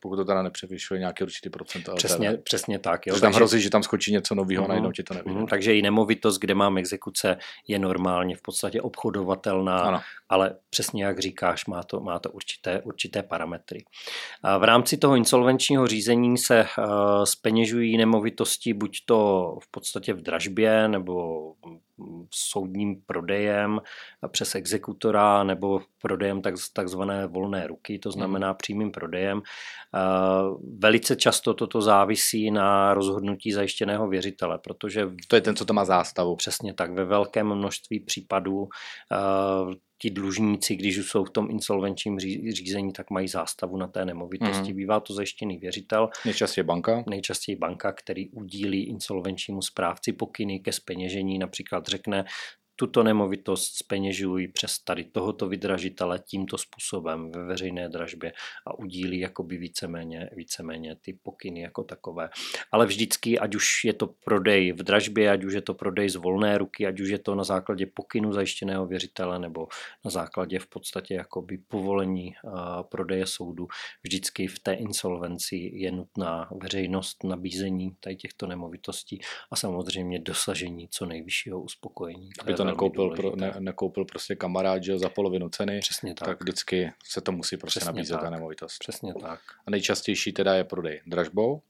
pokud to teda nepřevyšuje nějaký určitý procent. Přesně, teda, přesně tak. Jo, že tam hrozí, že tam skočí něco nového, uh-huh, najednou ti to nevíde. Uh-huh, takže i nemovitost, kde mám exekuce, je normálně v podstatě obchodovatelná, ano. ale přesně jak říkáš, má to, má to určité, určité parametry. A v rámci toho insolvenčního řízení se uh, speněžují nemovitosti buď to v podstatě v dražbě nebo soudním prodejem přes exekutora nebo prodejem tak, takzvané volné ruky, to znamená přímým prodejem. Velice často toto závisí na rozhodnutí zajištěného věřitele, protože... To je ten, co to má zástavu. Přesně tak, ve velkém množství případů ti dlužníci, když už jsou v tom insolvenčním řízení, tak mají zástavu na té nemovitosti. Mm. Bývá to zajištěný věřitel. Nejčastěji banka. Nejčastěji banka, který udílí insolvenčnímu správci pokyny ke speněžení, například řekne, tuto nemovitost speněžují přes tady tohoto vydražitele tímto způsobem ve veřejné dražbě a udílí jakoby víceméně, víceméně ty pokyny jako takové. Ale vždycky, ať už je to prodej v dražbě, ať už je to prodej z volné ruky, ať už je to na základě pokynu zajištěného věřitele nebo na základě v podstatě jakoby povolení prodeje soudu, vždycky v té insolvenci je nutná veřejnost nabízení tady těchto nemovitostí a samozřejmě dosažení co nejvyššího uspokojení. Aby to nekoupil, pro, ne, nekoupil prostě kamarád, že za polovinu ceny, Přesně tak. tak vždycky se to musí prostě Přesně nabízet tak. ta nemovitost. Přesně tak. A nejčastější teda je prodej dražbou?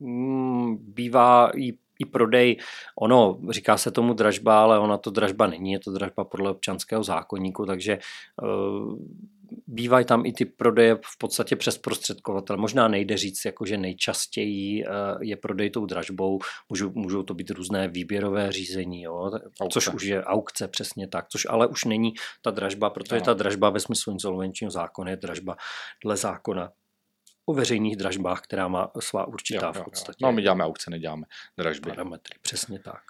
Mm, bývá i i prodej, ono, říká se tomu dražba, ale ona to dražba není, je to dražba podle občanského zákonníku, takže uh, bývají tam i ty prodeje v podstatě přes prostředkovatel. Možná nejde říct, jako že nejčastěji eh, je prodej tou dražbou, můžou, můžou to být různé výběrové řízení, jo? což už je aukce, přesně tak, což ale už není ta dražba, protože ta dražba ve smyslu insolvenčního zákona je dražba dle zákona o veřejných dražbách, která má svá určitá jo, jo, v podstatě. Jo. No my děláme aukce, neděláme dražby. Parametry, přesně tak.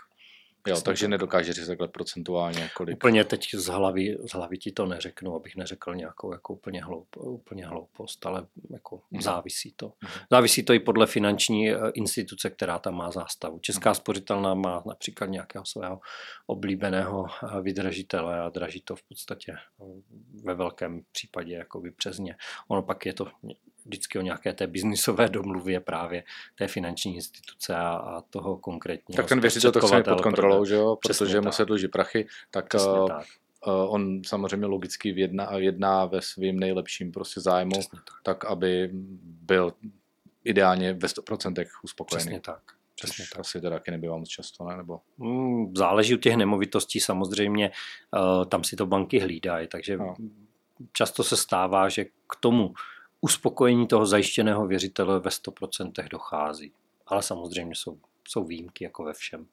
Jo, takže nedokáže říct takhle procentuálně kolik. Úplně teď z hlavy, z hlavy ti to neřeknu, abych neřekl nějakou jako úplně, hloup, úplně hloupost, ale jako mm. závisí to. Mm. Závisí to i podle finanční eh, instituce, která tam má zástavu. Česká mm. spořitelná má například nějakého svého oblíbeného eh, vydražitele a draží to v podstatě eh, ve velkém případě jakoby přes ně. Ono pak je to vždycky o nějaké té biznisové domluvě právě té finanční instituce a, a toho konkrétního Tak ten věřitel to chce pod kontrolou, že jo? protože mu se dluží prachy, tak, uh, tak. Uh, on samozřejmě logicky jedná, jedná ve svým nejlepším prostě zájmu, tak. tak aby byl ideálně ve 100% uspokojený. Přesně tak. Přesně tak. asi teda taky nebývá moc často, ne? Nebo... Mm, záleží u těch nemovitostí samozřejmě, uh, tam si to banky hlídají, takže no. často se stává, že k tomu uspokojení toho zajištěného věřitele ve 100% dochází. Ale samozřejmě jsou, jsou výjimky jako ve všem.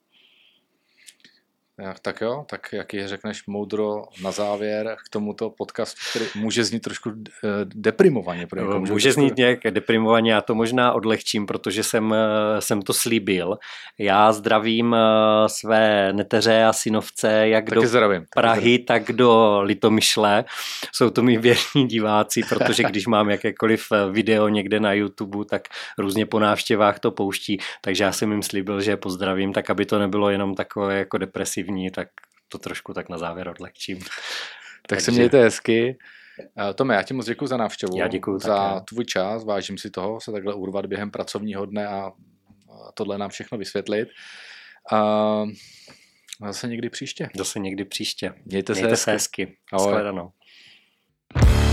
Tak jo, tak jaký řekneš moudro na závěr k tomuto podcastu, který může znít trošku eh, deprimovaně. Pro může, může znít nějak deprimovaně, já to možná odlehčím, protože jsem, eh, jsem to slíbil. Já zdravím eh, své neteře a synovce jak taky do zdravím, Prahy, zdravím. tak do Litomyšle. Jsou to mi věrní diváci, protože když mám jakékoliv video někde na YouTube, tak různě po návštěvách to pouští, takže já jsem jim slíbil, že je pozdravím, tak aby to nebylo jenom takové jako depresivní negativní, tak to trošku tak na závěr odlehčím. tak Takže... se mějte hezky. Tome, já ti moc děkuji za návštěvu. Já děkuji Za také. tvůj čas, vážím si toho, se takhle urvat během pracovního dne a tohle nám všechno vysvětlit. A zase někdy příště. Zase někdy příště. Mějte, Mějte se hezky. hezky. Ahoj.